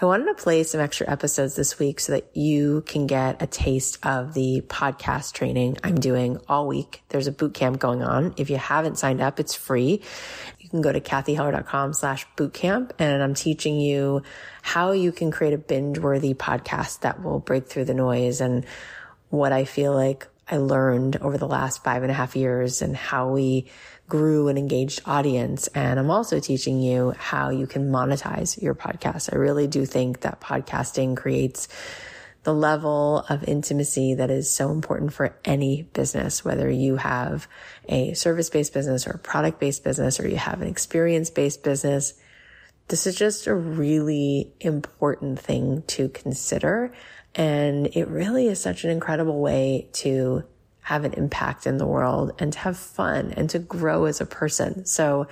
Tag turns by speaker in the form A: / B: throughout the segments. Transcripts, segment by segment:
A: I wanted to play some extra episodes this week so that you can get a taste of the podcast training I'm doing all week. There's a boot camp going on. If you haven't signed up, it's free. You can go to cathyheller.com slash bootcamp and I'm teaching you how you can create a binge worthy podcast that will break through the noise and what I feel like I learned over the last five and a half years and how we grew an engaged audience. And I'm also teaching you how you can monetize your podcast. I really do think that podcasting creates the level of intimacy that is so important for any business, whether you have a service based business or a product based business or you have an experience based business. This is just a really important thing to consider. And it really is such an incredible way to have an impact in the world and to have fun and to grow as a person. So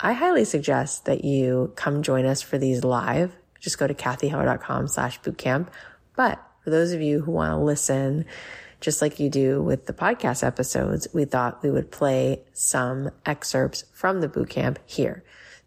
A: I highly suggest that you come join us for these live. Just go to cathyheller.com slash bootcamp. But for those of you who want to listen, just like you do with the podcast episodes, we thought we would play some excerpts from the bootcamp here.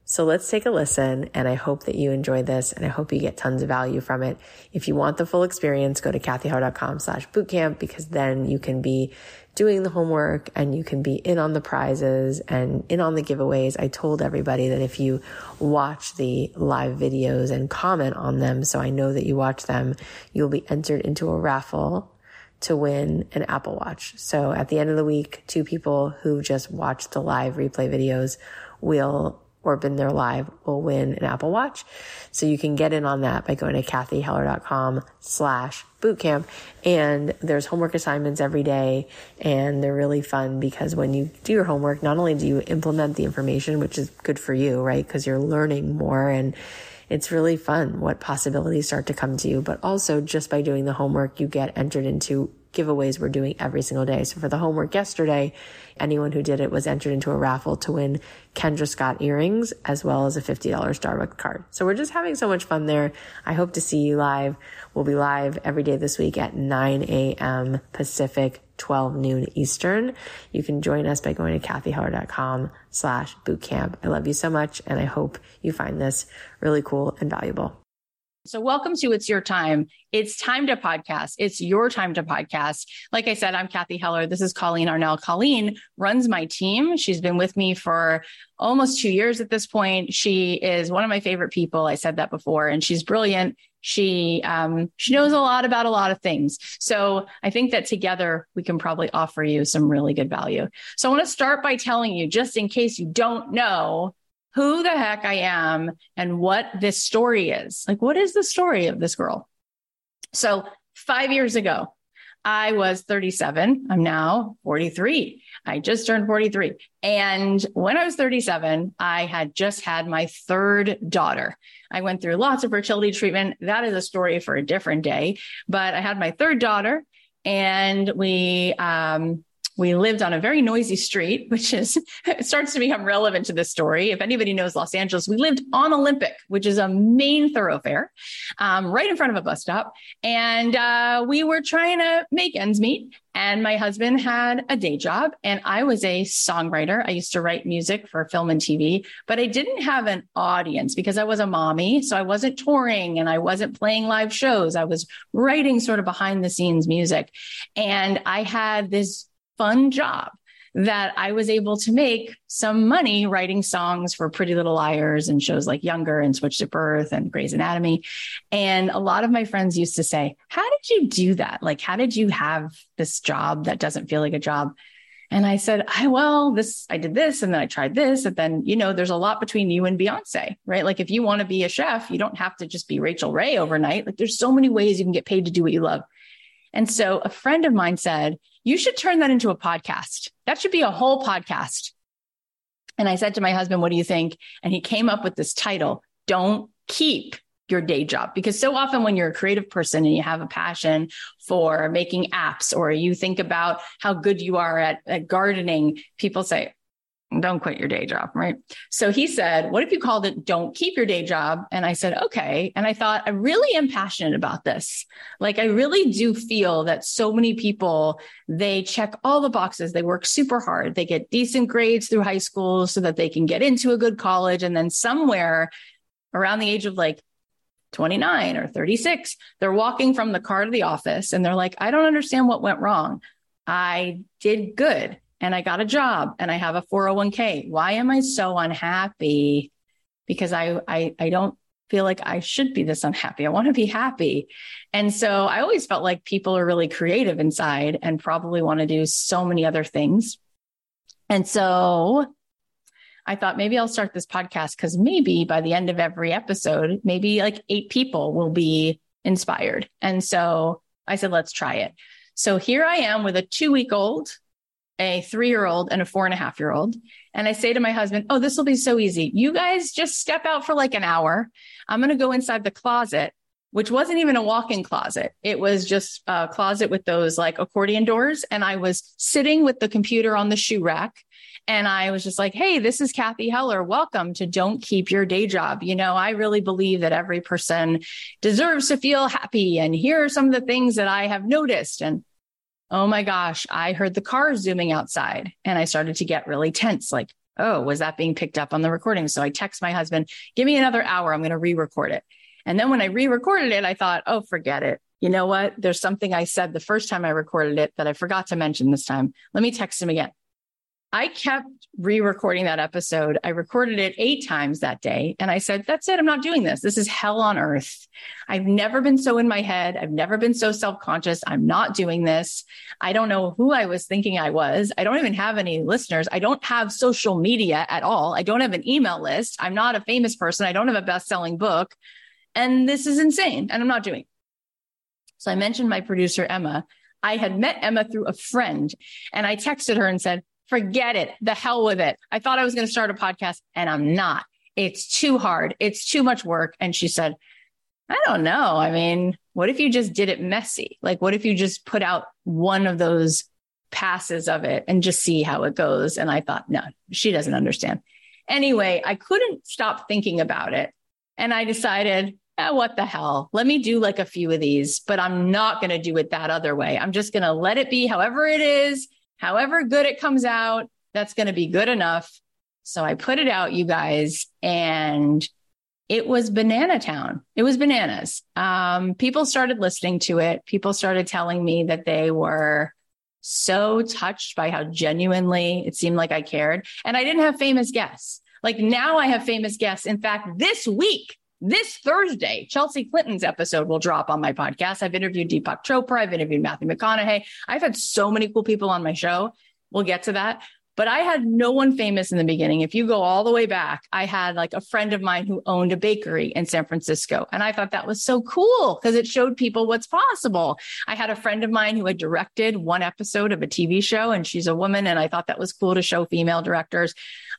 A: So let's take a listen and I hope that you enjoy this and I hope you get tons of value from it. If you want the full experience, go to cathyheller.com slash bootcamp because then you can be doing the homework and you can be in on the prizes and in on the giveaways. I told everybody that if you watch the live videos and comment on them, so I know that you watch them, you'll be entered into a raffle to win an Apple Watch. So at the end of the week, two people who just watched the live replay videos will or been there live will win an Apple Watch. So you can get in on that by going to cathyheller.com slash bootcamp. And there's homework assignments every day and they're really fun because when you do your homework, not only do you implement the information, which is good for you, right? Cause you're learning more and it's really fun what possibilities start to come to you. But also just by doing the homework, you get entered into giveaways we're doing every single day. So for the homework yesterday, anyone who did it was entered into a raffle to win Kendra Scott earrings as well as a $50 Starbucks card. So we're just having so much fun there. I hope to see you live. We'll be live every day this week at 9 a.m. Pacific, 12 noon Eastern. You can join us by going to cathyheller.com slash bootcamp. I love you so much and I hope you find this really cool and valuable.
B: So, welcome to It's Your Time. It's time to podcast. It's your time to podcast. Like I said, I'm Cathy Heller. This is Colleen Arnell. Colleen runs my team. She's been with me for almost two years at this point. She is one of my favorite people. I said that before, and she's brilliant. She um, she knows a lot about a lot of things. So I think that together we can probably offer you some really good value. So I want to start by telling you, just in case you don't know, who the heck I am and what this story is. Like, what is the story of this girl? So, five years ago, I was 37. I'm now 43. I just turned 43. And when I was 37, I had just had my third daughter. I went through lots of fertility treatment. That is a story for a different day. But I had my third daughter, and we um, we lived on a very noisy street, which is it starts to become relevant to this story. If anybody knows Los Angeles, we lived on Olympic, which is a main thoroughfare, um, right in front of a bus stop, and uh, we were trying to make ends meet. And my husband had a day job, and I was a songwriter. I used to write music for film and TV, but I didn't have an audience because I was a mommy. So I wasn't touring and I wasn't playing live shows. I was writing sort of behind the scenes music. And I had this fun job that I was able to make some money writing songs for Pretty Little Liars and shows like Younger and Switched at Birth and Grey's Anatomy. And a lot of my friends used to say, How did you do that? Like, how did you have this job that doesn't feel like a job? And I said, I, well, this, I did this and then I tried this. And then, you know, there's a lot between you and Beyonce, right? Like if you want to be a chef, you don't have to just be Rachael Ray overnight. Like there's so many ways you can get paid to do what you love. And so a friend of mine said, you should turn that into a podcast. That should be a whole podcast. And I said to my husband, what do you think? And he came up with this title, Don't Keep your day job. Because so often when you're a creative person and you have a passion for making apps or you think about how good you are at, at gardening, people say, don't quit your day job, right? So he said, What if you called it Don't Keep Your Day Job? And I said, Okay. And I thought, I really am passionate about this. Like, I really do feel that so many people, they check all the boxes. They work super hard. They get decent grades through high school so that they can get into a good college. And then somewhere around the age of like 29 or 36, they're walking from the car to the office and they're like, I don't understand what went wrong. I did good and I got a job and I have a 401k. Why am I so unhappy? Because I, I, I don't feel like I should be this unhappy. I want to be happy. And so I always felt like people are really creative inside and probably want to do so many other things. And so I thought maybe I'll start this podcast because maybe by the end of every episode, maybe like eight people will be inspired. And so I said, let's try it. So here I am with a two week old a three year old and a four and a half year old. And I say to my husband, Oh, this will be so easy. You guys just step out for like an hour. I'm going to go inside the closet, which wasn't even a walk in closet. It was just a closet with those like accordion doors. And I was sitting with the computer on the shoe rack. And I was just like, Hey, this is Cathy Heller. Welcome to Don't Keep Your Day Job. You know, I really believe that every person deserves to feel happy. And here are some of the things that I have noticed. And oh my gosh, I heard the car zooming outside and I started to get really tense. Like, oh, was that being picked up on the recording? So I text my husband, give me another hour. I'm going to re record it. And then when I re recorded it, I thought, oh, forget it. You know what? There's something I said the first time I recorded it that I forgot to mention this time. Let me text him again. I kept re recording that episode. I recorded it eight times that day. And I said, That's it. I'm not doing this. This is hell on earth. I've never been so in my head. I've never been so self conscious. I'm not doing this. I don't know who I was thinking I was. I don't even have any listeners. I don't have social media at all. I don't have an email list. I'm not a famous person. I don't have a best selling book. And this is insane. And I'm not doing. It. So I mentioned my producer, Emma. I had met Emma through a friend and I texted her and said, forget it. The hell with it. I thought I was going to start a podcast and I'm not. It's too hard. It's too much work. And she said, I don't know. I mean, what if you just did it messy? Like, what if you just put out one of those passes of it and just see how it goes? And I thought, no, she doesn't understand. Anyway, I couldn't stop thinking about it. And I decided, eh, what the hell? Let me do like a few of these, but I'm not going to do it that other way. I'm just going to let it be however it is however good it comes out, that's going to be good enough. So I put it out, you guys, and it was banana town. It was bananas. Um, people started listening to it. People started telling me that they were so touched by how genuinely it seemed like I cared. And I didn't have famous guests. Like now I have famous guests. In fact, this week, this Thursday, Chelsea Clinton's episode will drop on my podcast. I've interviewed Deepak Chopra. I've interviewed Matthew McConaughey. I've had so many cool people on my show. We'll get to that. But I had no one famous in the beginning. If you go all the way back, I had like a friend of mine who owned a bakery in San Francisco. And I thought that was so cool because it showed people what's possible. I had a friend of mine who had directed one episode of a TV show and she's a woman. And I thought that was cool to show female directors.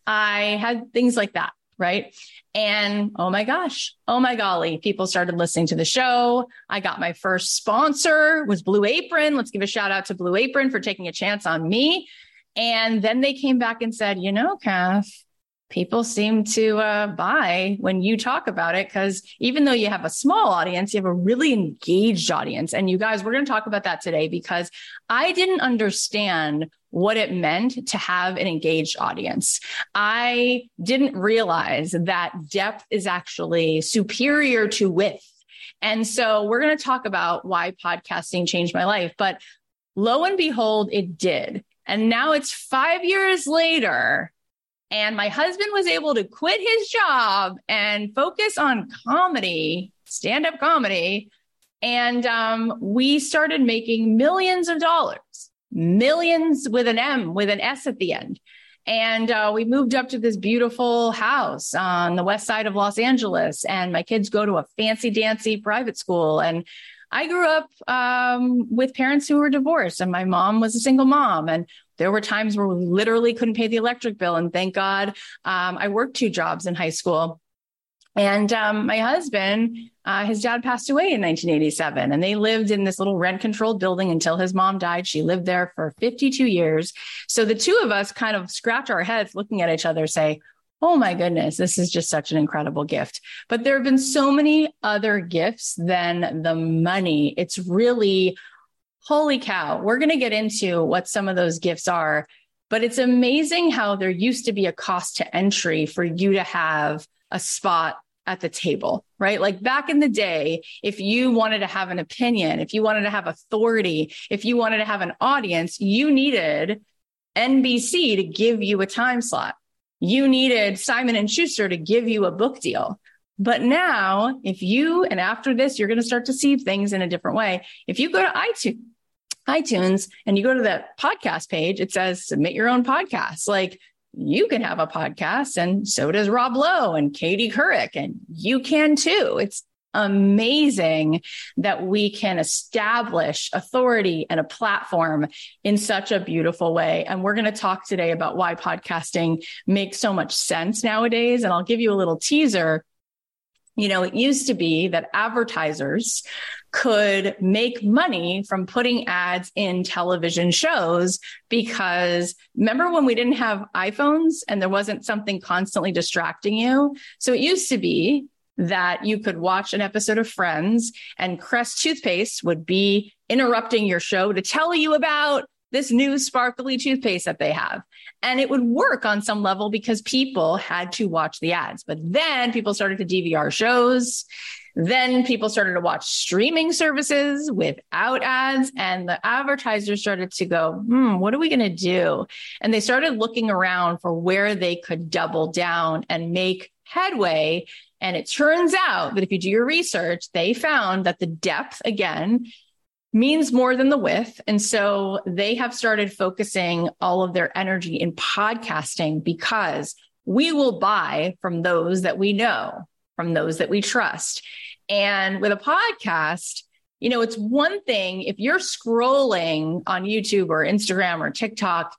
B: I had things like that. Right. And oh my gosh, oh my golly, people started listening to the show. I got my first sponsor was Blue Apron. Let's give a shout out to Blue Apron for taking a chance on me. And then they came back and said, you know, Kath, people seem to uh, buy when you talk about it because even though you have a small audience, you have a really engaged audience. And you guys, we're going to talk about that today because I didn't understand what it meant to have an engaged audience. I didn't realize that depth is actually superior to width. And so we're going to talk about why podcasting changed my life. But lo and behold, it did. And now it's five years later. And my husband was able to quit his job and focus on comedy, stand up comedy. And um, we started making millions of dollars, millions with an M, with an S at the end. And uh, we moved up to this beautiful house on the west side of Los Angeles. And my kids go to a fancy dancy private school. And I grew up um, with parents who were divorced, and my mom was a single mom. And there were times where we literally couldn't pay the electric bill. And thank God um, I worked two jobs in high school. And um, my husband, uh, his dad passed away in 1987, and they lived in this little rent controlled building until his mom died. She lived there for 52 years. So the two of us kind of scratch our heads looking at each other, say, Oh my goodness, this is just such an incredible gift. But there have been so many other gifts than the money. It's really, holy cow, we're going to get into what some of those gifts are. But it's amazing how there used to be a cost to entry for you to have a spot at the table, right? Like back in the day, if you wanted to have an opinion, if you wanted to have authority, if you wanted to have an audience, you needed NBC to give you a time slot you needed Simon and Schuster to give you a book deal. But now, if you, and after this, you're going to start to see things in a different way. If you go to iTunes, iTunes and you go to the podcast page, it says submit your own podcast. Like you can have a podcast and so does Rob Lowe and Katie Couric and you can too. It's amazing that we can establish authority and a platform in such a beautiful way. And we're going to talk today about why podcasting makes so much sense nowadays. And I'll give you a little teaser. You know, it used to be that advertisers could make money from putting ads in television shows because remember when we didn't have iPhones and there wasn't something constantly distracting you? So it used to be that you could watch an episode of Friends and Crest toothpaste would be interrupting your show to tell you about this new sparkly toothpaste that they have. And it would work on some level because people had to watch the ads. But then people started to DVR shows. Then people started to watch streaming services without ads, and the advertisers started to go, hmm, what are we going to do? And they started looking around for where they could double down and make headway and it turns out that if you do your research, they found that the depth, again, means more than the width. And so they have started focusing all of their energy in podcasting because we will buy from those that we know, from those that we trust. And with a podcast, you know, it's one thing if you're scrolling on YouTube or Instagram or TikTok,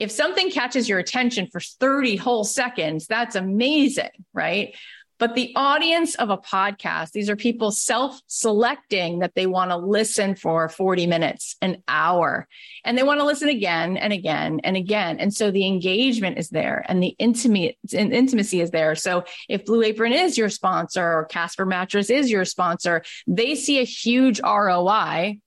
B: if something catches your attention for 30 whole seconds, that's amazing, right? But the audience of a podcast, these are people self selecting that they want to listen for 40 minutes, an hour, and they want to listen again and again and again. And so the engagement is there and the intimate intimacy is there. So if Blue Apron is your sponsor or Casper Mattress is your sponsor, they see a huge ROI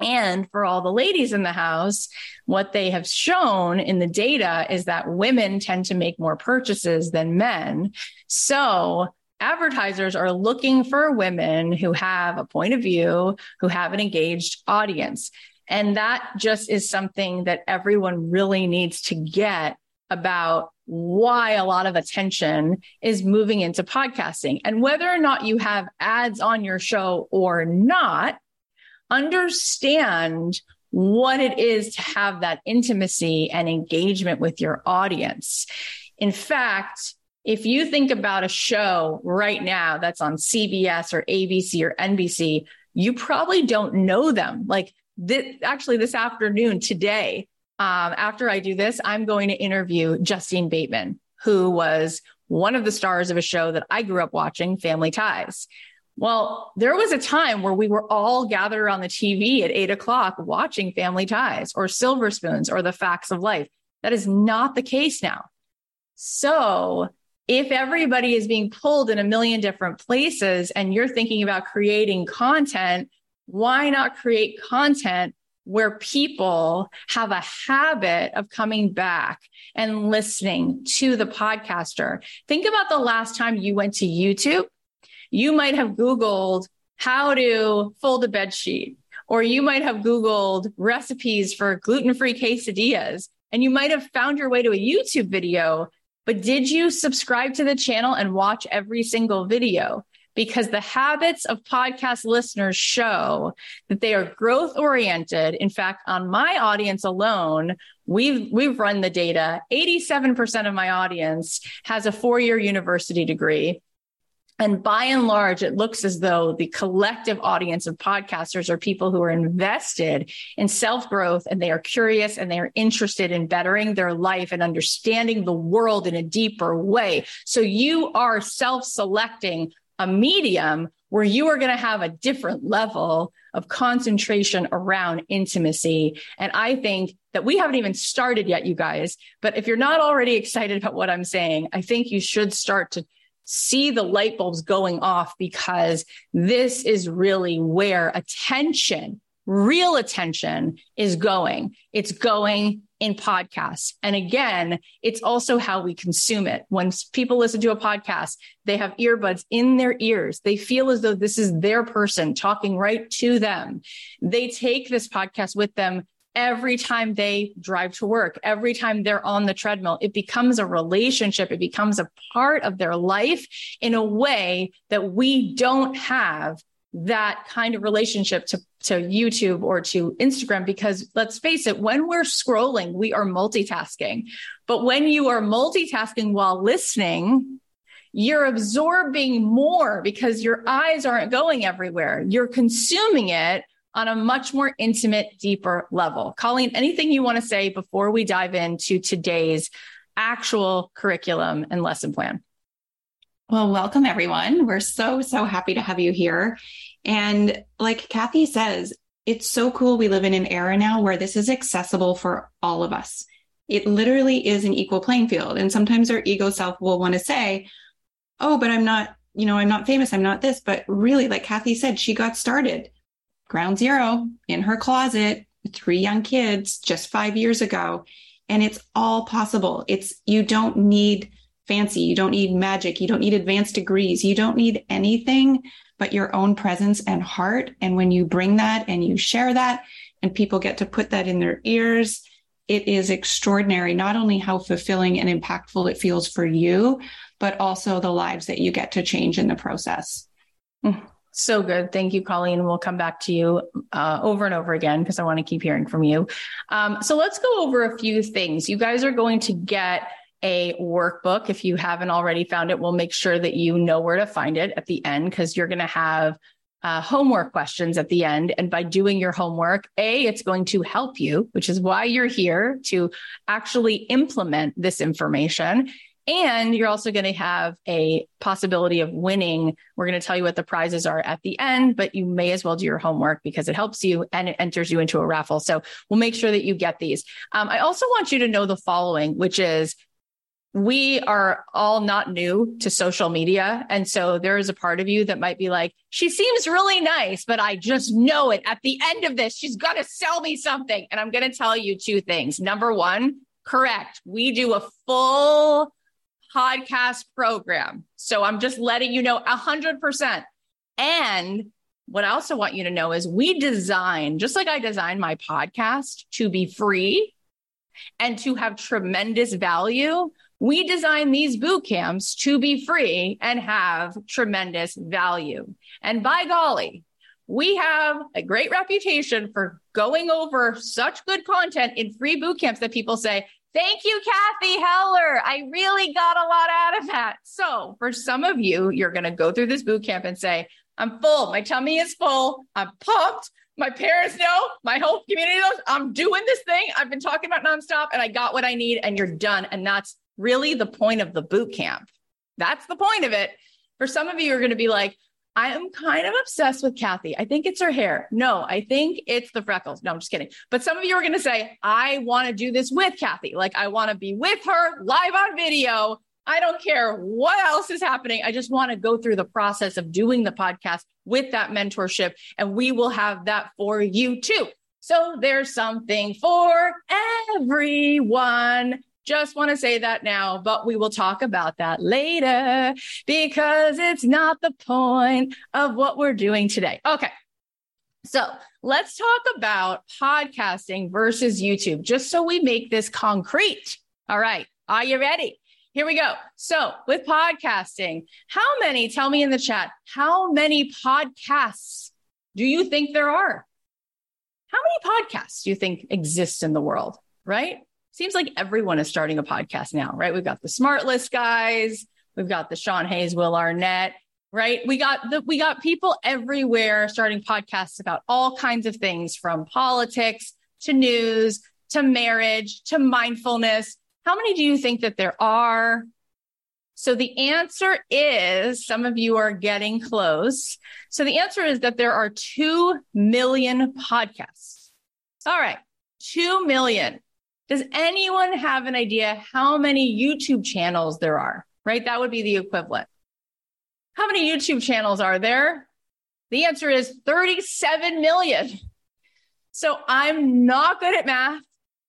B: and for all the ladies in the house, what they have shown in the data is that women tend to make more purchases than men. So advertisers are looking for women who have a point of view, who have an engaged audience. And that just is something that everyone really needs to get about why a lot of attention is moving into podcasting. And whether or not you have ads on your show or not, understand what it is to have that intimacy and engagement with your audience. In fact, if you think about a show right now that's on CBS or ABC or NBC, you probably don't know them. Like this, actually, this afternoon, today, um, after I do this, I'm going to interview Justine Bateman, who was one of the stars of a show that I grew up watching, Family Ties. Well, there was a time where we were all gathered on the TV at eight o'clock watching Family Ties or Silver Spoons or The Facts of Life. That is not the case now. So, if everybody is being pulled in a million different places and you're thinking about creating content, why not create content where people have a habit of coming back and listening to the podcaster. Think about the last time you went to YouTube. You might have Googled how to fold a bed sheet, or you might have Googled recipes for gluten free quesadillas, and you might have found your way to a YouTube video. But did you subscribe to the channel and watch every single video? because the habits of podcast listeners show that they are growth oriented. In fact, on my audience alone, we've, we've run the data. 87% of my audience has a four year university degree. And by and large, it looks as though the collective audience of podcasters are people who are invested in self growth and they are curious and they are interested in bettering their life and understanding the world in a deeper way. So you are self selecting a medium where you are going to have a different level of concentration around intimacy. And I think that we haven't even started yet, you guys. But if you're not already excited about what I'm saying, I think you should start to see the light bulbs going off because this is really where attention, real attention is going. It's going in podcasts. And again, it's also how we consume it. When people listen to a podcast, they have earbuds in their ears. They feel as though this is their person talking right to them. They take this podcast with them every time they drive to work, every time they're on the treadmill. It becomes a relationship. It becomes a part of their life in a way that we don't have that kind of relationship to, to YouTube or to Instagram because let's face it, when we're scrolling, we are multitasking. But when you are multitasking while listening, you're absorbing more because your eyes aren't going everywhere. You're consuming it on a much more intimate, deeper level. Colleen, anything you want to say before we dive into today's actual curriculum and lesson plan?
C: Well, welcome everyone. We're so, so happy to have you here. And like Cathy says, it's so cool. We live in an era now where this is accessible for all of us. It literally is an equal playing field. And sometimes our ego self will want to say, Oh, but I'm not, you know, I'm not famous. I'm not this. But really, like Cathy said, she got started ground zero in her closet, three young kids just five years ago. And it's all possible. It's, you don't need fancy. You don't need magic. You don't need advanced degrees. You don't need anything but your own presence and heart. And when you bring that and you share that and people get to put that in their ears, it is extraordinary, not only how fulfilling and impactful it feels for you, but also the lives that you get to change in the process.
B: Mm, so good. Thank you, Colleen. We'll come back to you uh, over and over again because I want to keep hearing from you. Um, so let's go over a few things. You guys are going to get a workbook. If you haven't already found it, we'll make sure that you know where to find it at the end because you're going to have uh, homework questions at the end. And by doing your homework, A, it's going to help you, which is why you're here to actually implement this information. And you're also going to have a possibility of winning. We're going to tell you what the prizes are at the end, but you may as well do your homework because it helps you and it enters you into a raffle. So we'll make sure that you get these. Um, I also want you to know the following, which is we are all not new to social media. And so there is a part of you that might be like, she seems really nice, but I just know it. At the end of this, she's going to sell me something. And I'm going to tell you two things. Number one, correct. We do a full podcast program. So I'm just letting you know 100%. And what I also want you to know is we design, just like I designed my podcast to be free and to have tremendous value. We design these boot camps to be free and have tremendous value. And by golly, we have a great reputation for going over such good content in free boot camps that people say, Thank you, Cathy Heller. I really got a lot out of that. So, for some of you, you're going to go through this boot camp and say, I'm full. My tummy is full. I'm pumped. My parents know, my whole community knows I'm doing this thing. I've been talking about nonstop and I got what I need and you're done. And that's really the point of the boot camp. That's the point of it. For some of you, are going to be like, I am kind of obsessed with Cathy. I think it's her hair. No, I think it's the freckles. No, I'm just kidding. But some of you are going to say, I want to do this with Cathy. Like, I want to be with her live on video. I don't care what else is happening. I just want to go through the process of doing the podcast with that mentorship, and we will have that for you too. So there's something for everyone. Just want to say that now, but we will talk about that later because it's not the point of what we're doing today. Okay. So let's talk about podcasting versus YouTube, just so we make this concrete. All right. Are you ready? Here we go. So with podcasting, how many, tell me in the chat, how many podcasts do you think there are? How many podcasts do you think exist in the world? Right? Seems like everyone is starting a podcast now, right? We've got the SmartLess guys, we've got the Sean Hayes, Will Arnett, right? We got the we got people everywhere starting podcasts about all kinds of things from politics to news to marriage to mindfulness. How many do you think that there are? So the answer is some of you are getting close. So the answer is that there are 2 million podcasts. All right. 2 million. Does anyone have an idea how many YouTube channels there are? Right? That would be the equivalent. How many YouTube channels are there? The answer is 37 million. So I'm not good at math,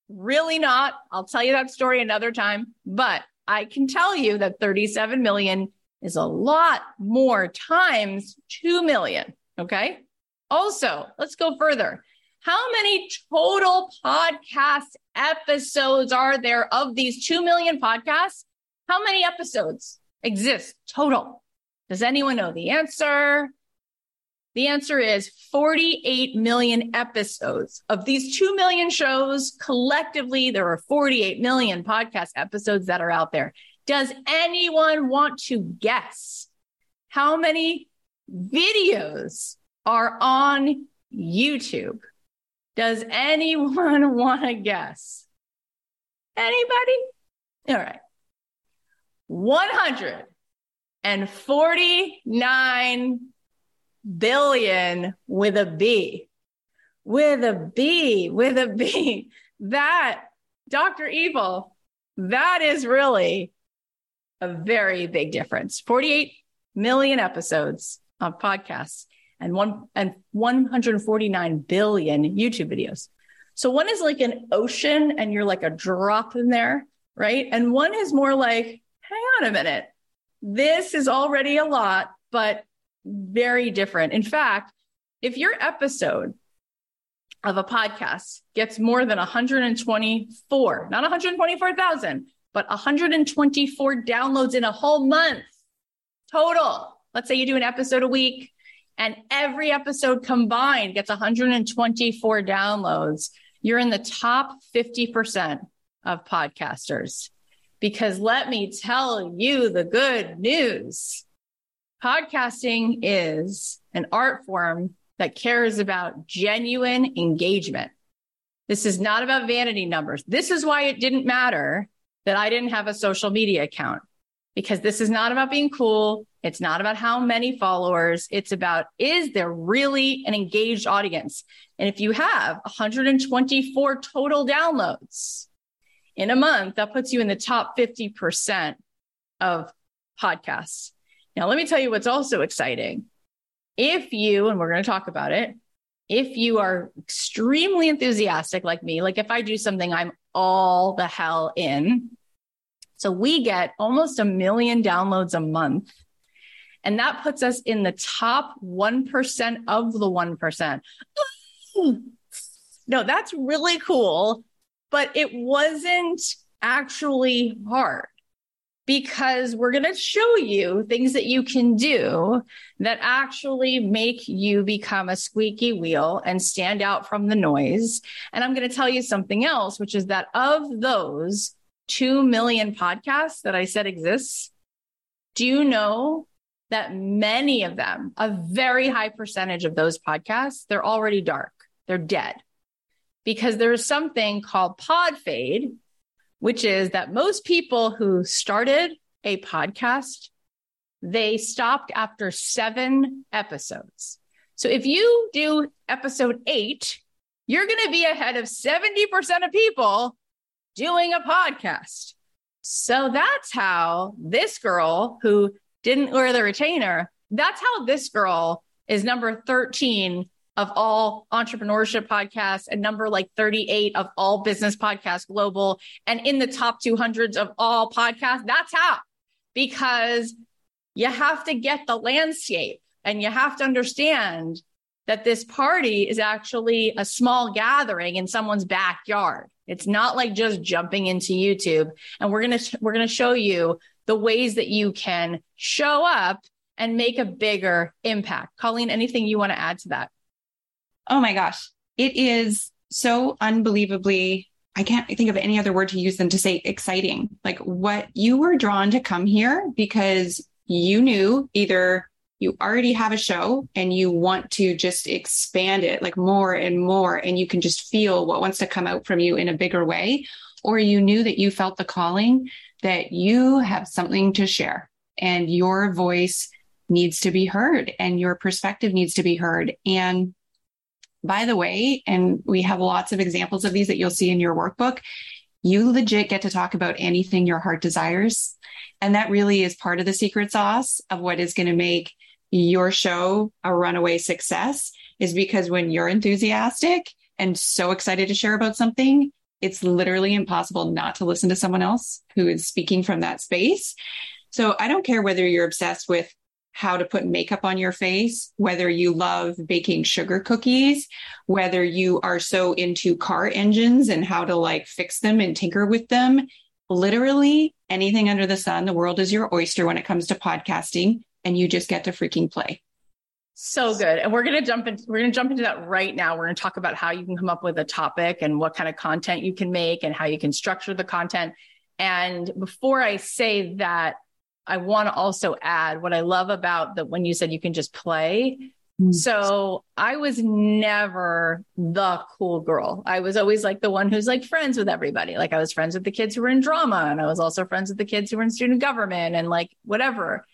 B: really not. I'll tell you that story another time, but I can tell you that 37 million is a lot more times 2 million. Okay. Also, let's go further. How many total podcast episodes are there of these 2 million podcasts? How many episodes exist total? Does anyone know the answer? The answer is 48 million episodes. Of these 2 million shows, collectively, there are 48 million podcast episodes that are out there. Does anyone want to guess how many videos are on YouTube? Does anyone want to guess? Anybody? All right. 149 billion with a B. With a B, with a B. That, Dr. Evil, that is really a very big difference. 48 million episodes of podcasts and one and 149 billion YouTube videos. So one is like an ocean and you're like a drop in there, right? And one is more like, hang on a minute. This is already a lot, but very different. In fact, if your episode of a podcast gets more than 124, not 124,000, but 124 downloads in a whole month total. Let's say you do an episode a week, and every episode combined gets 124 downloads, you're in the top 50% of podcasters. Because let me tell you the good news podcasting is an art form that cares about genuine engagement. This is not about vanity numbers. This is why it didn't matter that I didn't have a social media account because this is not about being cool. It's not about how many followers. It's about is there really an engaged audience? And if you have 124 total downloads in a month, that puts you in the top 50% of podcasts. Now, let me tell you what's also exciting. If you, and we're going to talk about it, if you are extremely enthusiastic like me, like if I do something I'm all the hell in, So we get almost a million downloads a month. And that puts us in the top 1% of the 1%. no, that's really cool. But it wasn't actually hard because we're going to show you things that you can do that actually make you become a squeaky wheel and stand out from the noise. And I'm going to tell you something else, which is that of those 2 million podcasts that I said exists, do you know that many of them, a very high percentage of those podcasts, they're already dark, they're dead because there's something called pod fade which is that most people who started a podcast, they stopped after seven episodes. So if you do episode eight, you're going to be ahead of 70% of people doing a podcast. So that's how this girl who didn't wear the retainer, that's how this girl is number 13 of all entrepreneurship podcasts and number like 38 of all business podcasts global and in the top 200s of all podcasts. That's how, because you have to get the landscape and you have to understand that this party is actually a small gathering in someone's backyard. It's not like just jumping into YouTube. And we're going to, we're going to show you the ways that you can show up and make a bigger impact. Colleen, anything you want to add to that?
C: Oh my gosh. It is so unbelievably, I can't think of any other word to use than to say exciting. Like what you were drawn to come here because you knew either you already have a show and you want to just expand it like more and more, and you can just feel what wants to come out from you in a bigger way, or you knew that you felt the calling that you have something to share and your voice needs to be heard and your perspective needs to be heard. And by the way, and we have lots of examples of these that you'll see in your workbook, you legit get to talk about anything your heart desires. And that really is part of the secret sauce of what is going to make your show a runaway success is because when you're enthusiastic and so excited to share about something, it's literally impossible not to listen to someone else who is speaking from that space. So I don't care whether you're obsessed with how to put makeup on your face, whether you love baking sugar cookies, whether you are so into car engines and how to like fix them and tinker with them. Literally anything under the sun, the world is your oyster when it comes to podcasting, and you just get to freaking play.
B: So good. And we're going to jump into, we're going to jump into that right now. We're going to talk about how you can come up with a topic and what kind of content you can make and how you can structure the content. And before I say that, I want to also add what I love about that when you said you can just play. Mm. So I was never the cool girl. I was always like the one who's like friends with everybody. Like I was friends with the kids who were in drama and I was also friends with the kids who were in student government and like whatever.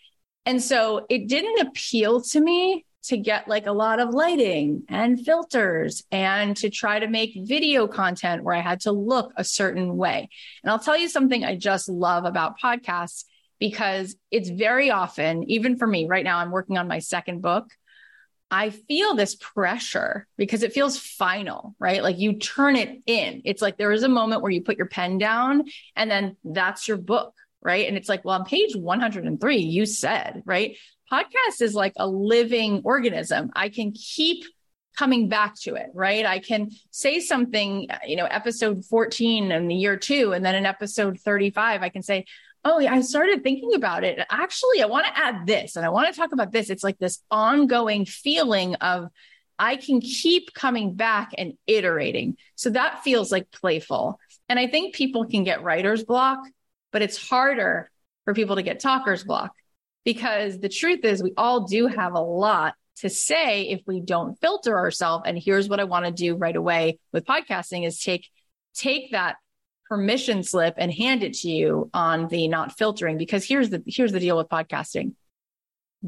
B: And so it didn't appeal to me to get like a lot of lighting and filters and to try to make video content where I had to look a certain way. And I'll tell you something I just love about podcasts because it's very often, even for me right now, I'm working on my second book. I feel this pressure because it feels final, right? Like you turn it in. It's like there is a moment where you put your pen down and then that's your book, right? And it's like, well, on page 103, you said, right? Podcast is like a living organism. I can keep coming back to it, right? I can say something, you know, episode 14 in the year two, and then in episode 35, I can say, oh yeah, I started thinking about it. Actually, I want to add this and I want to talk about this. It's like this ongoing feeling of I can keep coming back and iterating. So that feels like playful. And I think people can get writer's block, but it's harder for people to get talker's block because the truth is we all do have a lot to say if we don't filter ourselves. And here's what I want to do right away with podcasting is take take that permission slip and hand it to you on the not filtering because here's the here's the deal with podcasting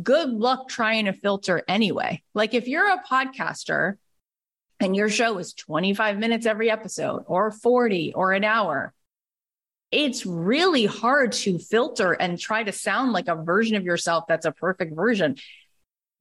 B: good luck trying to filter anyway like if you're a podcaster and your show is 25 minutes every episode or 40 or an hour it's really hard to filter and try to sound like a version of yourself that's a perfect version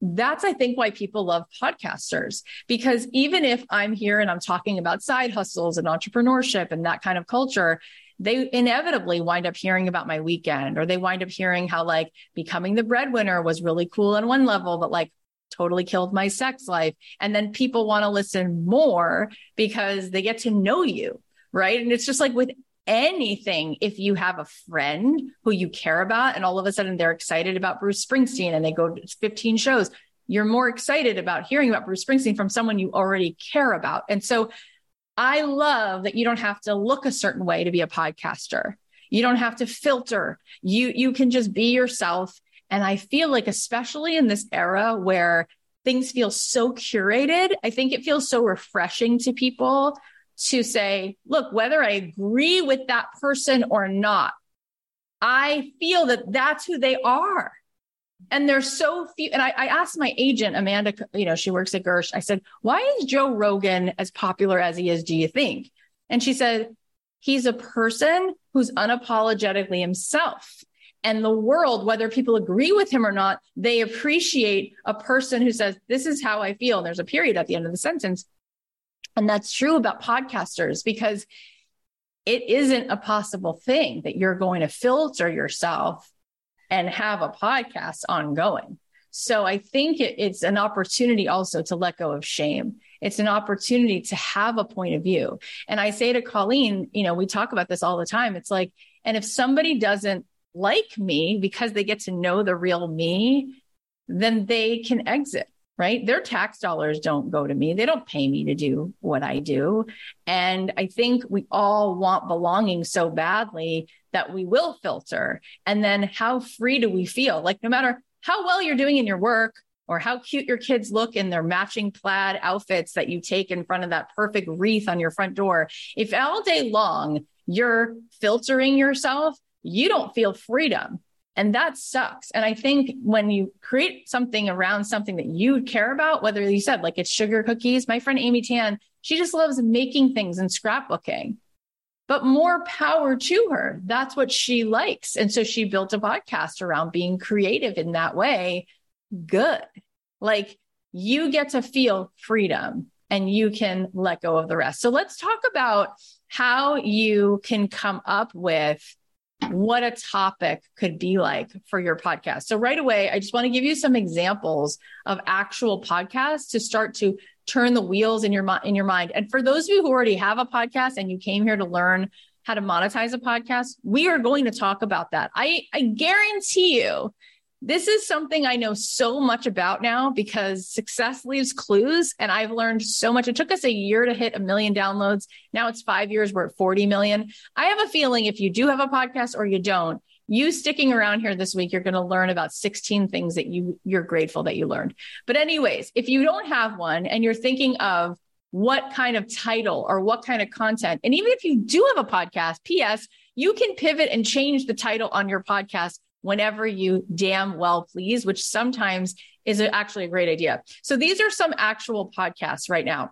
B: that's I think why people love podcasters because even if I'm here and I'm talking about side hustles and entrepreneurship and that kind of culture, they inevitably wind up hearing about my weekend or they wind up hearing how like becoming the breadwinner was really cool on one level, but like totally killed my sex life. And then people want to listen more because they get to know you. Right. And it's just like with anything if you have a friend who you care about and all of a sudden they're excited about Bruce Springsteen and they go to 15 shows, you're more excited about hearing about Bruce Springsteen from someone you already care about. And so I love that you don't have to look a certain way to be a podcaster. You don't have to filter. You you can just be yourself and I feel like especially in this era where things feel so curated, I think it feels so refreshing to people to say, look, whether I agree with that person or not, I feel that that's who they are. And there's so few. And I, I, asked my agent, Amanda, you know, she works at Gersh. I said, why is Joe Rogan as popular as he is, do you think? And she said, he's a person who's unapologetically himself. And the world, whether people agree with him or not, they appreciate a person who says, this is how I feel. And there's a period at the end of the sentence. And that's true about podcasters because it isn't a possible thing that you're going to filter yourself and have a podcast ongoing. So I think it, it's an opportunity also to let go of shame. It's an opportunity to have a point of view. And I say to Colleen, you know, we talk about this all the time. It's like, and if somebody doesn't like me because they get to know the real me, then they can exit right? Their tax dollars don't go to me. They don't pay me to do what I do. And I think we all want belonging so badly that we will filter. And then how free do we feel? Like no matter how well you're doing in your work or how cute your kids look in their matching plaid outfits that you take in front of that perfect wreath on your front door, if all day long you're filtering yourself, you don't feel freedom. And that sucks. And I think when you create something around something that you care about, whether you said like it's sugar cookies, my friend Amy Tan, she just loves making things and scrapbooking. But more power to her. That's what she likes. And so she built a podcast around being creative in that way. Good. Like you get to feel freedom and you can let go of the rest. So let's talk about how you can come up with what a topic could be like for your podcast. So right away, I just want to give you some examples of actual podcasts to start to turn the wheels in your in your mind. And for those of you who already have a podcast and you came here to learn how to monetize a podcast, we are going to talk about that. I I guarantee you this is something I know so much about now because success leaves clues. And I've learned so much. It took us a year to hit a million downloads. Now it's five years. We're at 40 million. I have a feeling if you do have a podcast or you don't, you sticking around here this week, you're going to learn about 16 things that you, you're grateful that you learned. But anyways, if you don't have one and you're thinking of what kind of title or what kind of content, and even if you do have a podcast, PS, you can pivot and change the title on your podcast whenever you damn well please, which sometimes is actually a great idea. So these are some actual podcasts right now.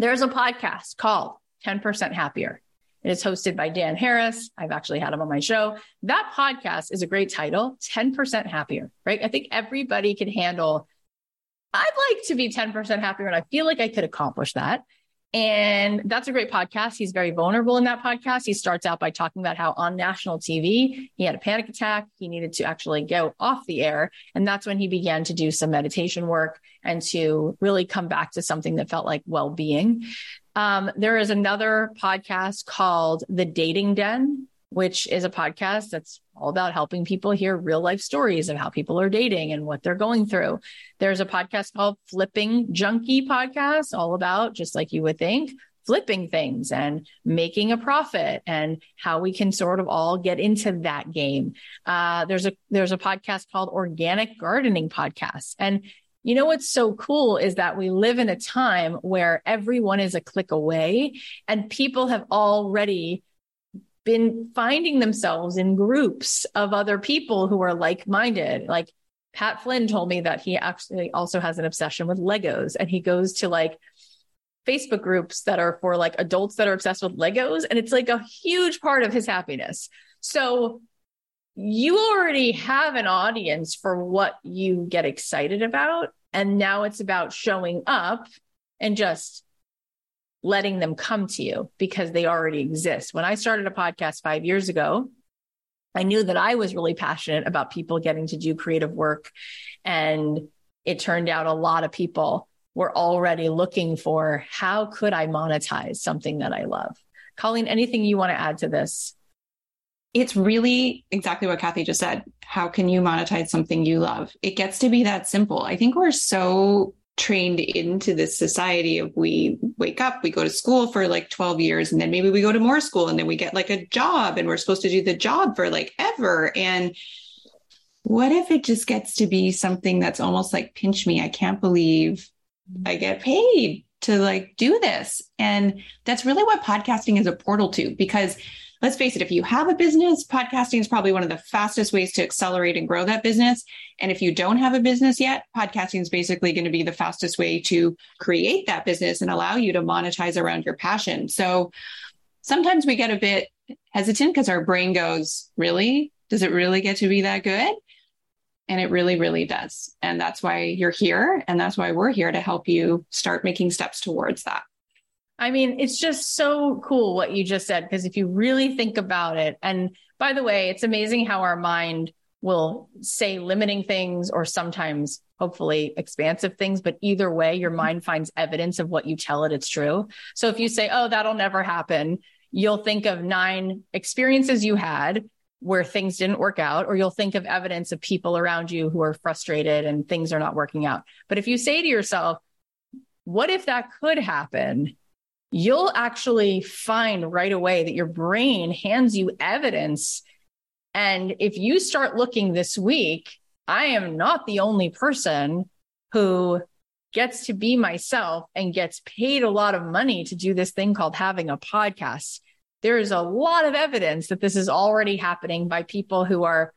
B: There's a podcast called 10% Happier. It is hosted by Dan Harris. I've actually had him on my show. That podcast is a great title 10% Happier, right? I think everybody can handle. I'd like to be 10% happier, and I feel like I could accomplish that. And that's a great podcast. He's very vulnerable in that podcast. He starts out by talking about how on national TV, he had a panic attack. He needed to actually go off the air. And that's when he began to do some meditation work and to really come back to something that felt like well being. Um, there is another podcast called The Dating Den which is a podcast that's all about helping people hear real life stories of how people are dating and what they're going through. There's a podcast called Flipping Junkie Podcast, all about, just like you would think, flipping things and making a profit and how we can sort of all get into that game. Uh, there's a there's a podcast called Organic Gardening Podcast. And you know what's so cool is that we live in a time where everyone is a click away and people have already been finding themselves in groups of other people who are like minded. Like Pat Flynn told me that he actually also has an obsession with Legos and he goes to like Facebook groups that are for like adults that are obsessed with Legos. And it's like a huge part of his happiness. So you already have an audience for what you get excited about. And now it's about showing up and just letting them come to you because they already exist. When I started a podcast five years ago, I knew that I was really passionate about people getting to do creative work. And it turned out a lot of people were already looking for how could I monetize something that I love? Colleen, anything you want to add to this?
C: It's really exactly what Cathy just said. How can you monetize something you love? It gets to be that simple. I think we're so trained into this society of we wake up, we go to school for like 12 years, and then maybe we go to more school and then we get like a job and we're supposed to do the job for like ever. And what if it just gets to be something that's almost like pinch me? I can't believe I get paid to like do this. And that's really what podcasting is a portal to because let's face it, if you have a business, podcasting is probably one of the fastest ways to accelerate and grow that business. And if you don't have a business yet, podcasting is basically going to be the fastest way to create that business and allow you to monetize around your passion. So sometimes we get a bit hesitant because our brain goes, really? Does it really get to be that good? And it really, really does. And that's why you're here. And that's why we're here to help you start making steps towards that.
B: I mean, it's just so cool what you just said. Because if you really think about it, and by the way, it's amazing how our mind will say limiting things or sometimes hopefully expansive things but either way your mm-hmm. mind finds evidence of what you tell it it's true so if you say oh that'll never happen you'll think of nine experiences you had where things didn't work out, or you'll think of evidence of people around you who are frustrated and things are not working out. But if you say to yourself, what if that could happen? You'll actually find right away that your brain hands you evidence. And if you start looking this week, I am not the only person who gets to be myself and gets paid a lot of money to do this thing called having a podcast there is a lot of evidence that this is already happening by people who are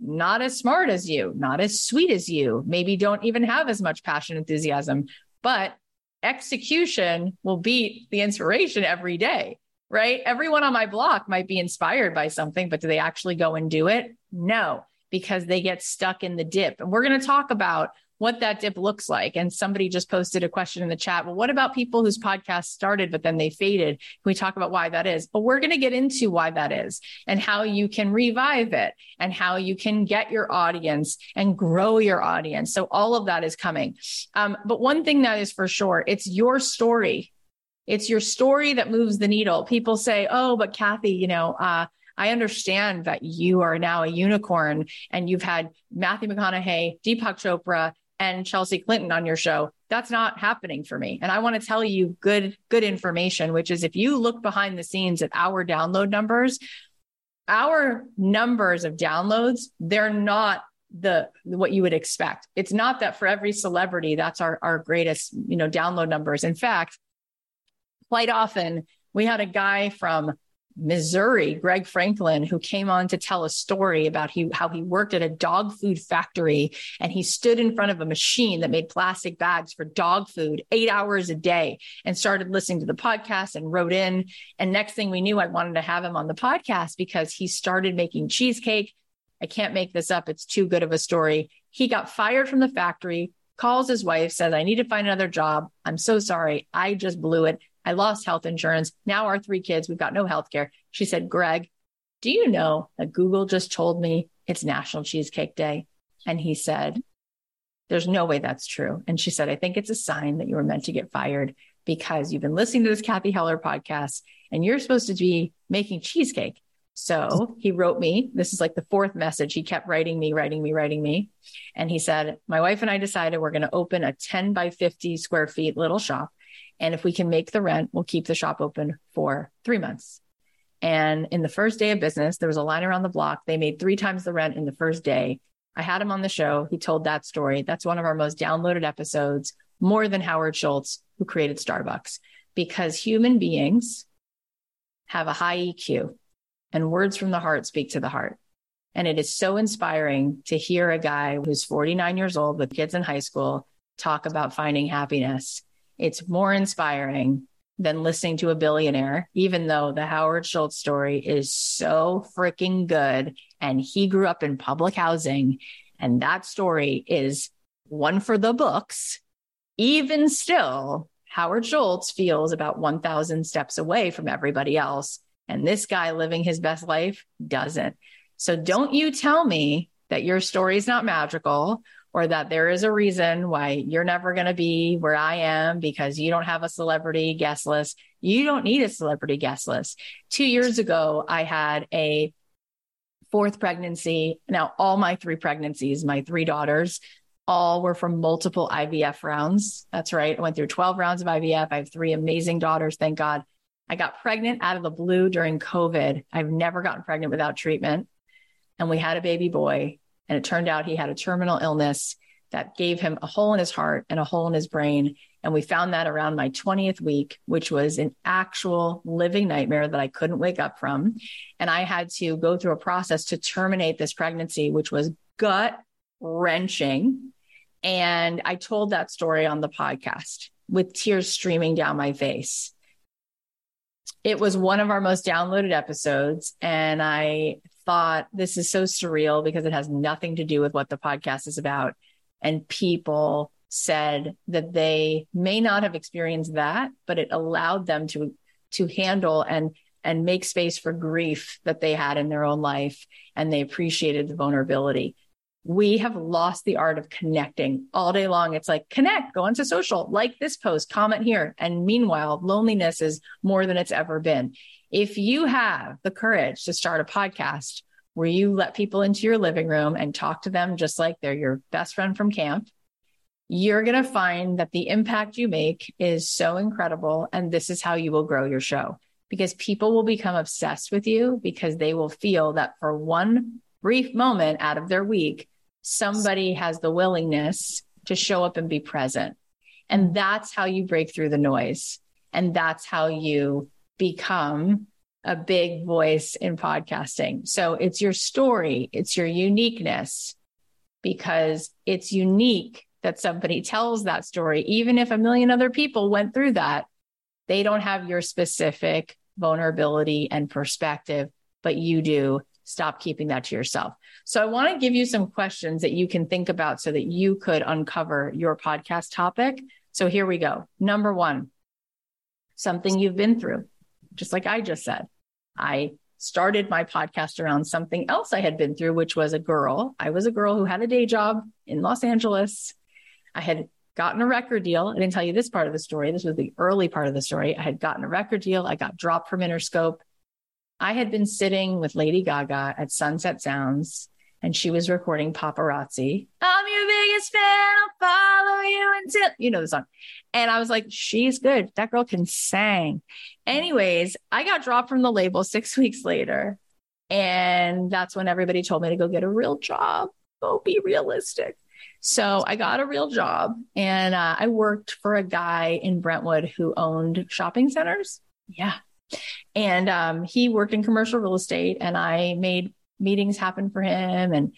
B: not as smart as you, not as sweet as you, maybe don't even have as much passion, enthusiasm, but execution will beat the inspiration every day, right? Everyone on my block might be inspired by something, but do they actually go and do it? No, because they get stuck in the dip. And we're going to talk about what that dip looks like. And somebody just posted a question in the chat. Well, what about people whose podcast started, but then they faded? Can we talk about why that is? But we're going to get into why that is and how you can revive it and how you can get your audience and grow your audience. So all of that is coming. Um, but one thing that is for sure, it's your story. It's your story that moves the needle. People say, Oh, but Cathy, you know, uh, I understand that you are now a unicorn and you've had Matthew McConaughey, Deepak Chopra, and Chelsea Clinton on your show. That's not happening for me. And I want to tell you good, good information, which is if you look behind the scenes at our download numbers, our numbers of downloads, they're not the what you would expect. It's not that for every celebrity, that's our, our greatest, you know, download numbers. In fact, quite often we had a guy from Missouri, Greg Franklin, who came on to tell a story about he, how he worked at a dog food factory and he stood in front of a machine that made plastic bags for dog food eight hours a day and started listening to the podcast and wrote in. And next thing we knew, I wanted to have him on the podcast because he started making cheesecake. I can't make this up. It's too good of a story. He got fired from the factory, calls his wife, says, I need to find another job. I'm so sorry. I just blew it. I lost health insurance. Now our three kids, we've got no health care. She said, Greg, do you know that Google just told me it's National Cheesecake Day? And he said, there's no way that's true. And she said, I think it's a sign that you were meant to get fired because you've been listening to this Cathy Heller podcast and you're supposed to be making cheesecake. So he wrote me, this is like the fourth message. He kept writing me, writing me, writing me. And he said, My wife and I decided we're going to open a 10 by 50 square feet little shop and if we can make the rent, we'll keep the shop open for three months. And in the first day of business, there was a line around the block. They made three times the rent in the first day. I had him on the show. He told that story. That's one of our most downloaded episodes, more than Howard Schultz, who created Starbucks, because human beings have a high EQ and words from the heart speak to the heart. And it is so inspiring to hear a guy who's 49 years old with kids in high school talk about finding happiness it's more inspiring than listening to a billionaire, even though the Howard Schultz story is so freaking good. And he grew up in public housing. And that story is one for the books. Even still, Howard Schultz feels about 1,000 steps away from everybody else. And this guy living his best life doesn't. So don't you tell me that your story is not magical or that there is a reason why you're never going to be where I am because you don't have a celebrity guest list. You don't need a celebrity guest list. Two years ago, I had a fourth pregnancy. Now, all my three pregnancies, my three daughters, all were from multiple IVF rounds. That's right. I went through 12 rounds of IVF. I have three amazing daughters. Thank God. I got pregnant out of the blue during COVID. I've never gotten pregnant without treatment. And we had a baby boy. And it turned out he had a terminal illness that gave him a hole in his heart and a hole in his brain. And we found that around my 20th week, which was an actual living nightmare that I couldn't wake up from. And I had to go through a process to terminate this pregnancy, which was gut wrenching. And I told that story on the podcast with tears streaming down my face. It was one of our most downloaded episodes. And I thought this is so surreal because it has nothing to do with what the podcast is about. And people said that they may not have experienced that, but it allowed them to to handle and and make space for grief that they had in their own life and they appreciated the vulnerability we have lost the art of connecting all day long. It's like connect, go into social, like this post, comment here. And meanwhile, loneliness is more than it's ever been. If you have the courage to start a podcast where you let people into your living room and talk to them just like they're your best friend from camp, you're going to find that the impact you make is so incredible. And this is how you will grow your show because people will become obsessed with you because they will feel that for one brief moment out of their week, somebody has the willingness to show up and be present. And that's how you break through the noise. And that's how you become a big voice in podcasting. So it's your story, it's your uniqueness because it's unique that somebody tells that story. Even if a million other people went through that, they don't have your specific vulnerability and perspective, but you do. Stop keeping that to yourself. So I want to give you some questions that you can think about so that you could uncover your podcast topic. So here we go. Number one, something you've been through, just like I just said. I started my podcast around something else I had been through, which was a girl. I was a girl who had a day job in Los Angeles. I had gotten a record deal. I didn't tell you this part of the story. This was the early part of the story. I had gotten a record deal. I got dropped from Interscope. I had been sitting with Lady Gaga at Sunset Sounds and she was recording paparazzi. I'm your biggest fan. I'll follow you until you know the song. And I was like, she's good. That girl can sing. Anyways, I got dropped from the label six weeks later. And that's when everybody told me to go get a real job. Go be realistic. So I got a real job and uh, I worked for a guy in Brentwood who owned shopping centers. Yeah. And um, he worked in commercial real estate and I made meetings happen for him. And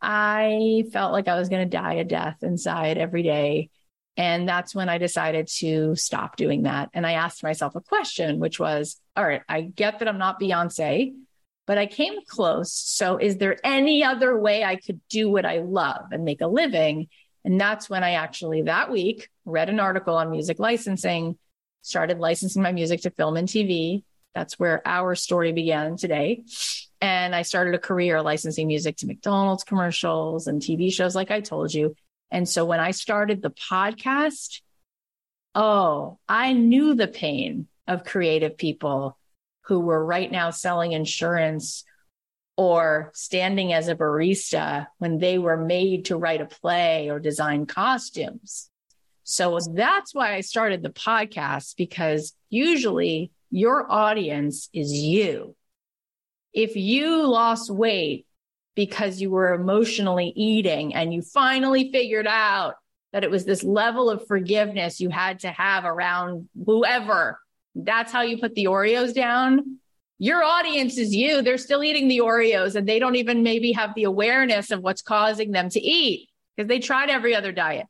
B: I felt like I was going to die a death inside every day. And that's when I decided to stop doing that. And I asked myself a question, which was, all right, I get that I'm not Beyonce, but I came close. So is there any other way I could do what I love and make a living? And that's when I actually that week read an article on music licensing, started licensing my music to film and TV. That's where our story began today. And I started a career licensing music to McDonald's commercials and TV shows, like I told you. And so when I started the podcast, oh, I knew the pain of creative people who were right now selling insurance or standing as a barista when they were made to write a play or design costumes. So that's why I started the podcast because usually your audience is you if you lost weight because you were emotionally eating and you finally figured out that it was this level of forgiveness you had to have around whoever, that's how you put the Oreos down. Your audience is you. They're still eating the Oreos and they don't even maybe have the awareness of what's causing them to eat because they tried every other diet.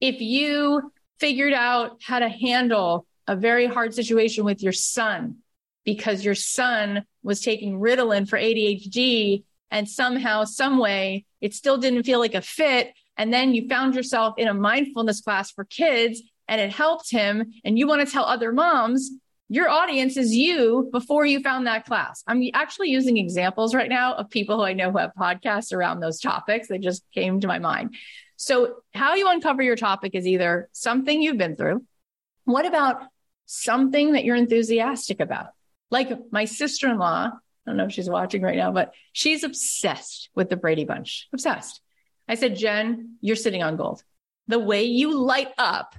B: If you figured out how to handle a very hard situation with your son because your son was taking Ritalin for ADHD and somehow, some way, it still didn't feel like a fit. And then you found yourself in a mindfulness class for kids and it helped him. And you want to tell other moms, your audience is you before you found that class. I'm actually using examples right now of people who I know who have podcasts around those topics. They just came to my mind. So, how you uncover your topic is either something you've been through. What about something that you're enthusiastic about? Like my sister in law, I don't know if she's watching right now, but she's obsessed with the Brady Bunch. Obsessed. I said, Jen, you're sitting on gold. The way you light up,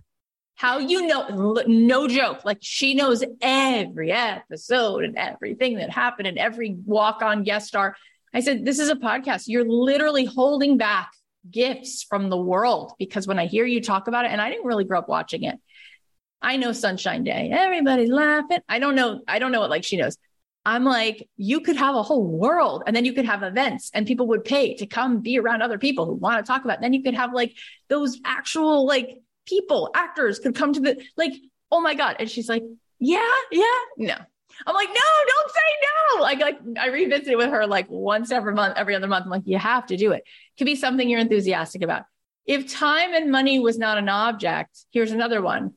B: how you know, no joke, like she knows every episode and everything that happened and every walk on guest star. I said, This is a podcast. You're literally holding back gifts from the world because when I hear you talk about it, and I didn't really grow up watching it, I know Sunshine Day. Everybody's laughing. I don't know. I don't know what like she knows. I'm like, you could have a whole world and then you could have events and people would pay to come be around other people who want to talk about. It. Then you could have like those actual like people, actors could come to the like, oh my God. And she's like, yeah, yeah, no. I'm like, no, don't say no. Like, like I revisit it with her like once every month, every other month. I'm like, you have to do it. it could be something you're enthusiastic about. If time and money was not an object, here's another one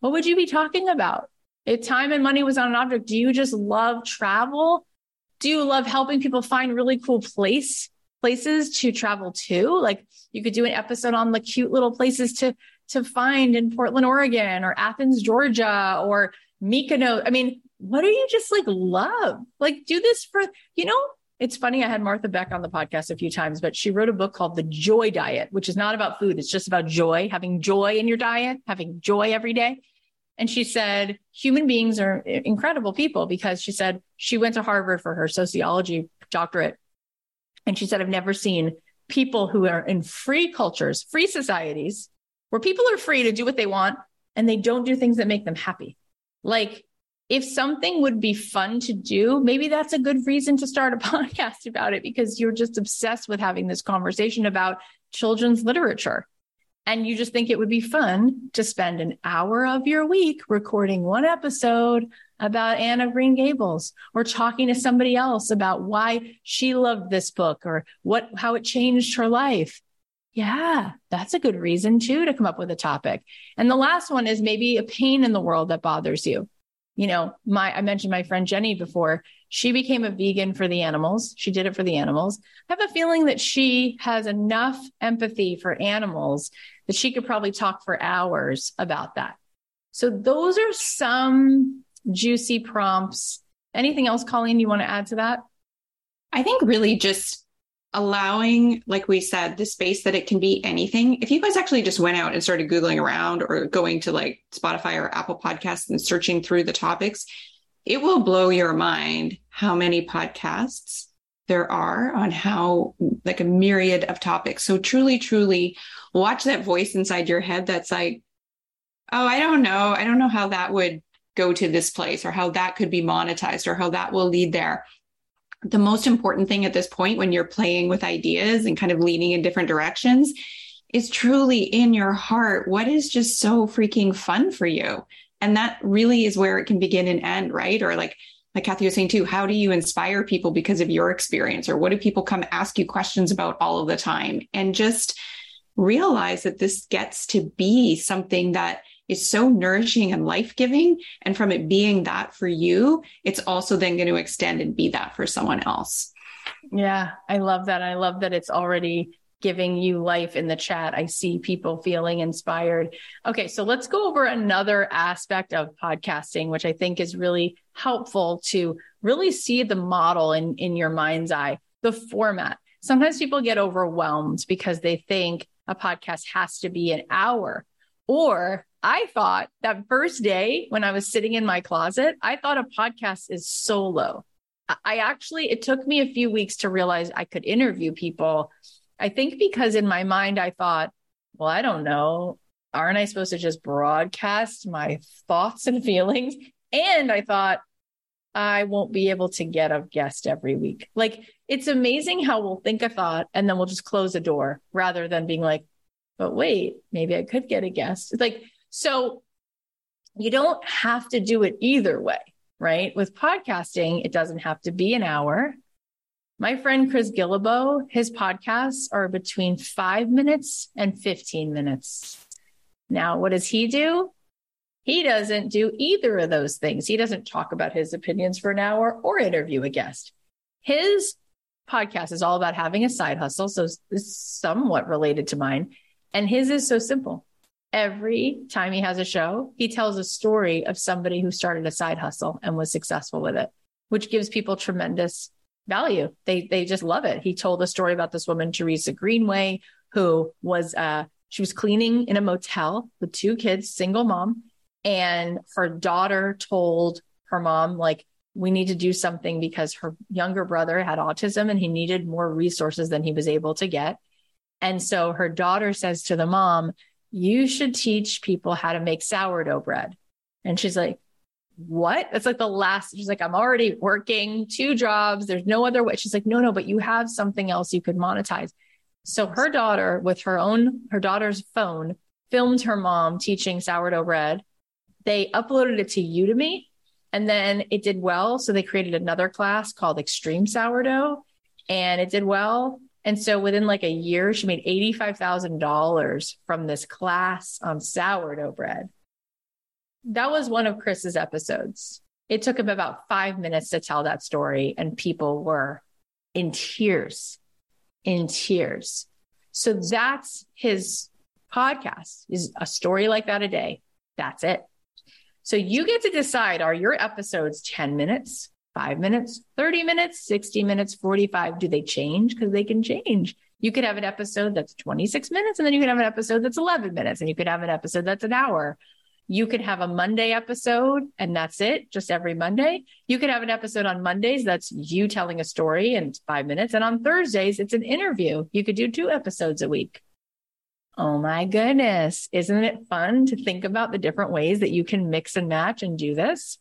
B: what would you be talking about? If time and money was on an object, do you just love travel? Do you love helping people find really cool place places to travel to? Like you could do an episode on the cute little places to to find in Portland, Oregon, or Athens, Georgia, or Mykonos. I mean, what do you just like love? Like do this for, you know, it's funny. I had Martha Beck on the podcast a few times, but she wrote a book called The Joy Diet, which is not about food. It's just about joy, having joy in your diet, having joy every day. And she said, human beings are incredible people because she said she went to Harvard for her sociology doctorate. And she said, I've never seen people who are in free cultures, free societies, where people are free to do what they want and they don't do things that make them happy. Like if something would be fun to do, maybe that's a good reason to start a podcast about it because you're just obsessed with having this conversation about children's literature and you just think it would be fun to spend an hour of your week recording one episode about Anne of Green Gables or talking to somebody else about why she loved this book or what how it changed her life. Yeah, that's a good reason too to come up with a topic. And the last one is maybe a pain in the world that bothers you. You know, my I mentioned my friend Jenny before. She became a vegan for the animals. She did it for the animals. I have a feeling that she has enough empathy for animals that she could probably talk for hours about that. So those are some juicy prompts. Anything else, Colleen, you want to add to that?
C: I think really just allowing, like we said, the space that it can be anything. If you guys actually just went out and started Googling around or going to like Spotify or Apple Podcasts and searching through the topics, it will blow your mind how many podcasts there are on how like a myriad of topics. So truly, truly watch that voice inside your head that's like, oh, I don't know. I don't know how that would go to this place or how that could be monetized or how that will lead there. The most important thing at this point when you're playing with ideas and kind of leaning in different directions is truly in your heart. What is just so freaking fun for you? And that really is where it can begin and end, right? Or like, like Cathy was saying too, how do you inspire people because of your experience? Or what do people come ask you questions about all of the time? And just realize that this gets to be something that is so nourishing and life giving. And from it being that for you, it's also then going to extend and be that for someone else.
B: Yeah, I love that. I love that it's already giving you life in the chat. I see people feeling inspired. Okay, so let's go over another aspect of podcasting, which I think is really helpful to really see the model in, in your mind's eye, the format. Sometimes people get overwhelmed because they think a podcast has to be an hour. Or I thought that first day when I was sitting in my closet, I thought a podcast is solo. I actually, it took me a few weeks to realize I could interview people I think because in my mind, I thought, well, I don't know. Aren't I supposed to just broadcast my thoughts and feelings? And I thought, I won't be able to get a guest every week. Like it's amazing how we'll think a thought and then we'll just close the door rather than being like, but wait, maybe I could get a guest. Like, so you don't have to do it either way, right? With podcasting, it doesn't have to be an hour. My friend Chris Guillebeau, his podcasts are between five minutes and 15 minutes. Now, what does he do? He doesn't do either of those things. He doesn't talk about his opinions for an hour or interview a guest. His podcast is all about having a side hustle. So it's somewhat related to mine. And his is so simple. Every time he has a show, he tells a story of somebody who started a side hustle and was successful with it, which gives people tremendous value. They they just love it. He told a story about this woman, Teresa Greenway, who was uh she was cleaning in a motel with two kids, single mom, and her daughter told her mom like we need to do something because her younger brother had autism and he needed more resources than he was able to get. And so her daughter says to the mom, You should teach people how to make sourdough bread. And she's like, What? That's like the last. She's like, I'm already working two jobs. There's no other way. She's like, No, no, but you have something else you could monetize. So her daughter, with her own, her daughter's phone, filmed her mom teaching sourdough bread. They uploaded it to Udemy and then it did well. So they created another class called Extreme Sourdough and it did well. And so within like a year, she made $85,000 from this class on sourdough bread. That was one of Chris's episodes. It took him about five minutes to tell that story, and people were in tears, in tears. So that's his podcast is a story like that a day. That's it. So you get to decide are your episodes 10 minutes, five minutes, 30 minutes, 60 minutes, 45? Do they change? Because they can change. You could have an episode that's 26 minutes, and then you could have an episode that's 11 minutes, and you could have an episode that's an hour. You could have a Monday episode, and that's it, just every Monday. You could have an episode on Mondays that's you telling a story in five minutes. And on Thursdays, it's an interview. You could do two episodes a week. Oh my goodness. Isn't it fun to think about the different ways that you can mix and match and do this?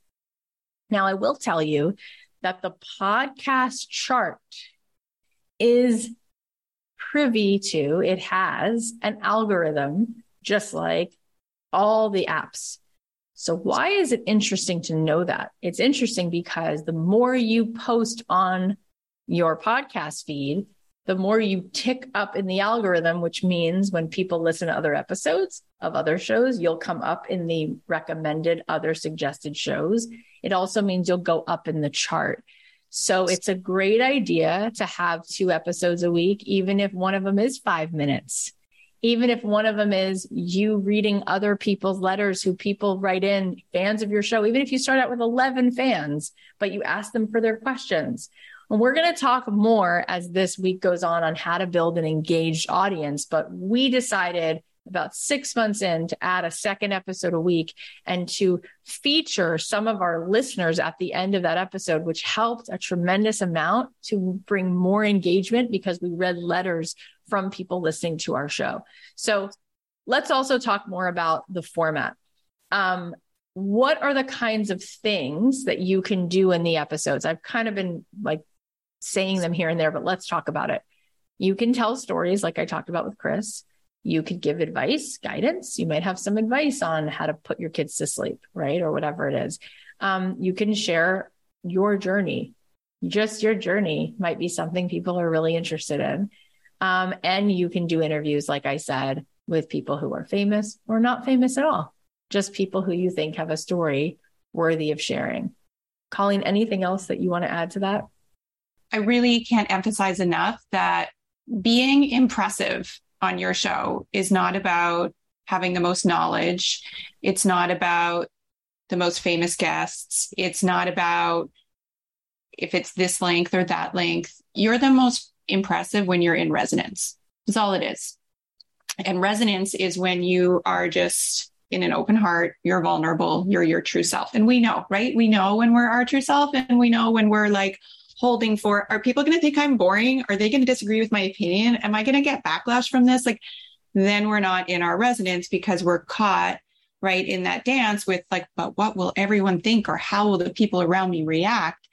B: Now, I will tell you that the podcast chart is privy to, it has an algorithm just like all the apps. So, why is it interesting to know that? It's interesting because the more you post on your podcast feed, the more you tick up in the algorithm, which means when people listen to other episodes of other shows, you'll come up in the recommended other suggested shows. It also means you'll go up in the chart. So it's a great idea to have two episodes a week, even if one of them is five minutes. Even if one of them is you reading other people's letters who people write in, fans of your show, even if you start out with 11 fans, but you ask them for their questions and we're going to talk more as this week goes on on how to build an engaged audience. But we decided about six months in to add a second episode a week and to feature some of our listeners at the end of that episode, which helped a tremendous amount to bring more engagement because we read letters from people listening to our show. So let's also talk more about the format. Um, what are the kinds of things that you can do in the episodes? I've kind of been like saying them here and there, but let's talk about it. You can tell stories like I talked about with Chris. You could give advice, guidance. You might have some advice on how to put your kids to sleep, right? Or whatever it is. Um, you can share your journey. Just your journey might be something people are really interested in. Um, and you can do interviews, like I said, with people who are famous or not famous at all, just people who you think have a story worthy of sharing. Colleen, anything else that you want to add to that?
C: I really can't emphasize enough that being impressive on your show is not about having the most knowledge. It's not about the most famous guests. It's not about if it's this length or that length. You're the most impressive when you're in resonance. That's all it is. And resonance is when you are just in an open heart, you're vulnerable, you're your true self. And we know, right? We know when we're our true self and we know when we're like holding for are people going to think I'm boring? Are they going to disagree with my opinion? Am I going to get backlash from this? Like, then we're not in our resonance because we're caught right in that dance with like, but what will everyone think or how will the people around me react?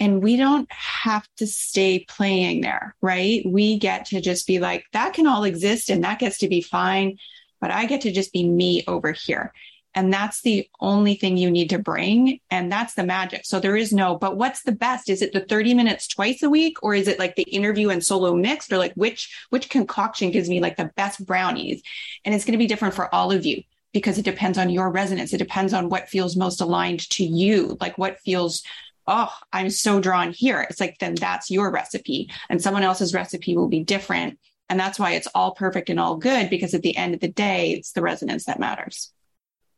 C: And we don't have to stay playing there, right? We get to just be like, that can all exist and that gets to be fine, but I get to just be me over here. And that's the only thing you need to bring. And that's the magic. So there is no, but what's the best? Is it the 30 minutes twice a week or is it like the interview and solo mixed or like which, which concoction gives me like the best brownies? And it's going to be different for all of you because it depends on your resonance. It depends on what feels most aligned to you, like what feels oh, I'm so drawn here. It's like, then that's your recipe. And someone else's recipe will be different. And that's why it's all perfect and all good because at the end of the day, it's the resonance that matters.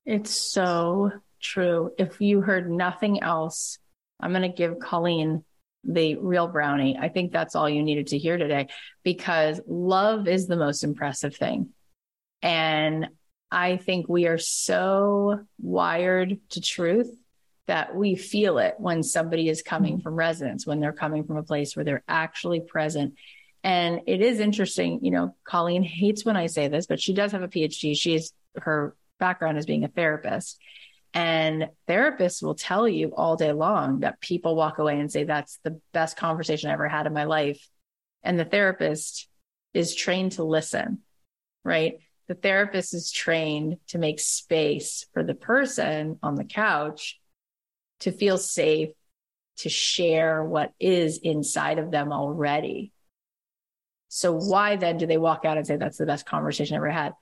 B: It's so true. If you heard nothing else, I'm going to give Colleen the real brownie. I think that's all you needed to hear today because love is the most impressive thing. And I think we are so wired to truth that we feel it when somebody is coming from resonance, when they're coming from a place where they're actually present. And it is interesting, you know, Colleen hates when I say this, but she does have a PhD. She's her background as being a therapist. And therapists will tell you all day long that people walk away and say, that's the best conversation I ever had in my life. And the therapist is trained to listen, right? The therapist is trained to make space for the person on the couch to feel safe, to share what is inside of them already. So, why then do they walk out and say, that's the best conversation I ever had?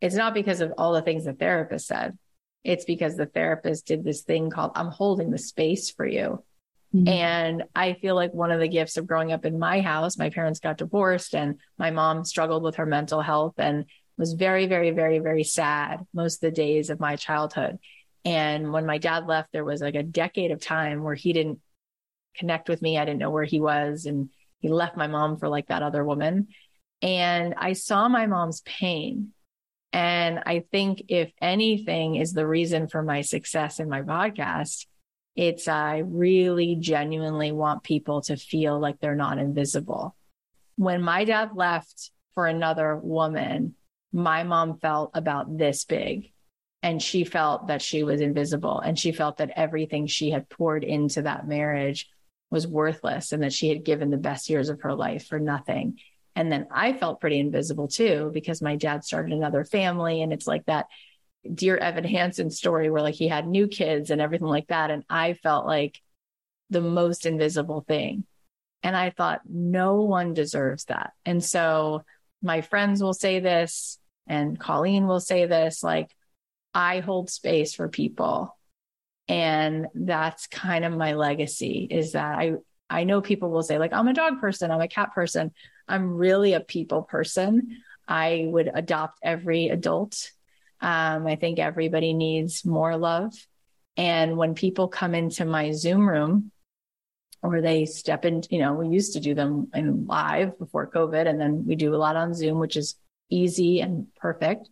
B: It's not because of all the things the therapist said. It's because the therapist did this thing called, I'm holding the space for you. Mm-hmm. And I feel like one of the gifts of growing up in my house, my parents got divorced and my mom struggled with her mental health and was very, very, very, very sad most of the days of my childhood. And when my dad left, there was like a decade of time where he didn't connect with me. I didn't know where he was. And he left my mom for like that other woman. And I saw my mom's pain and I think if anything is the reason for my success in my podcast, it's I really genuinely want people to feel like they're not invisible. When my dad left for another woman, my mom felt about this big and she felt that she was invisible and she felt that everything she had poured into that marriage was worthless and that she had given the best years of her life for nothing. And then I felt pretty invisible too, because my dad started another family. And it's like that dear Evan Hansen story where like he had new kids and everything like that. And I felt like the most invisible thing. And I thought, no one deserves that. And so my friends will say this, and Colleen will say this like, I hold space for people. And that's kind of my legacy is that I, I know people will say, like, I'm a dog person, I'm a cat person. I'm really a people person. I would adopt every adult. Um, I think everybody needs more love. And when people come into my Zoom room or they step in, you know, we used to do them in live before COVID, and then we do a lot on Zoom, which is easy and perfect.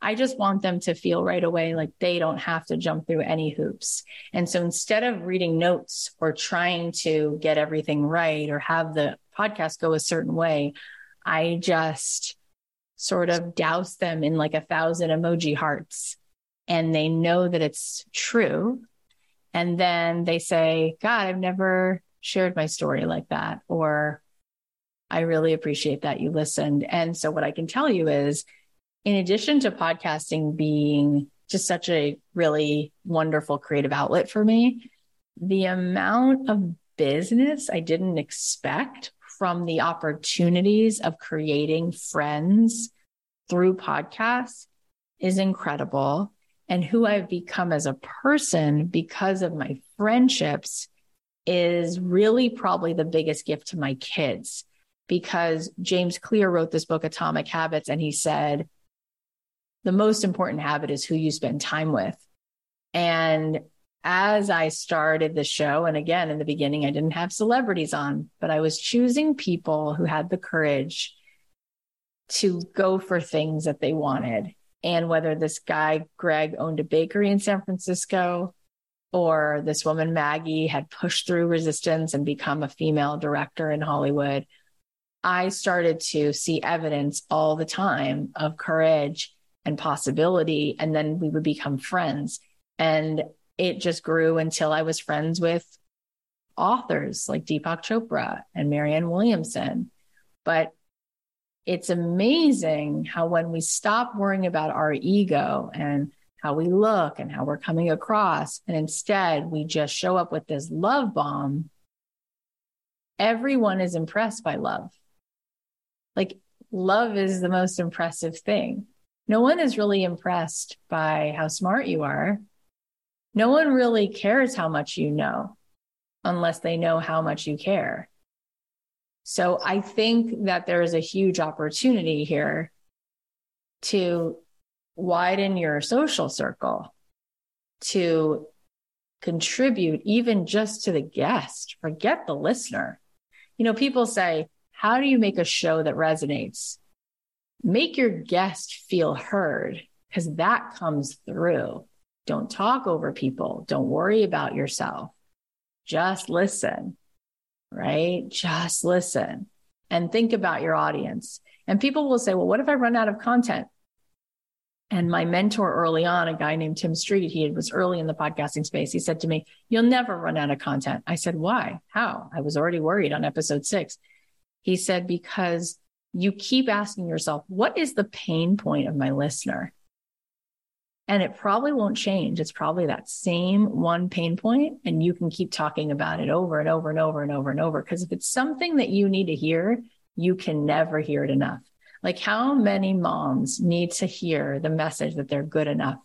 B: I just want them to feel right away like they don't have to jump through any hoops. And so instead of reading notes or trying to get everything right or have the podcast go a certain way, I just sort of douse them in like a thousand emoji hearts and they know that it's true. And then they say, God, I've never shared my story like that. Or I really appreciate that you listened. And so what I can tell you is, in addition to podcasting being just such a really wonderful creative outlet for me, the amount of business I didn't expect from the opportunities of creating friends through podcasts is incredible. And who I've become as a person because of my friendships is really probably the biggest gift to my kids. Because James Clear wrote this book, Atomic Habits, and he said, the most important habit is who you spend time with. And as I started the show, and again, in the beginning, I didn't have celebrities on, but I was choosing people who had the courage to go for things that they wanted. And whether this guy, Greg, owned a bakery in San Francisco, or this woman, Maggie, had pushed through resistance and become a female director in Hollywood, I started to see evidence all the time of courage and possibility. And then we would become friends. And it just grew until I was friends with authors like Deepak Chopra and Marianne Williamson. But it's amazing how when we stop worrying about our ego and how we look and how we're coming across. And instead, we just show up with this love bomb. Everyone is impressed by love. Like, love is the most impressive thing. No one is really impressed by how smart you are. No one really cares how much you know unless they know how much you care. So I think that there is a huge opportunity here to widen your social circle, to contribute even just to the guest, forget the listener. You know, people say, how do you make a show that resonates? Make your guest feel heard because that comes through. Don't talk over people. Don't worry about yourself. Just listen, right? Just listen and think about your audience. And people will say, well, what if I run out of content? And my mentor early on, a guy named Tim Street, he was early in the podcasting space. He said to me, You'll never run out of content. I said, Why? How? I was already worried on episode six. He said, Because you keep asking yourself, What is the pain point of my listener? And it probably won't change. It's probably that same one pain point, and you can keep talking about it over and over and over and over and over. Because if it's something that you need to hear, you can never hear it enough. Like, how many moms need to hear the message that they're good enough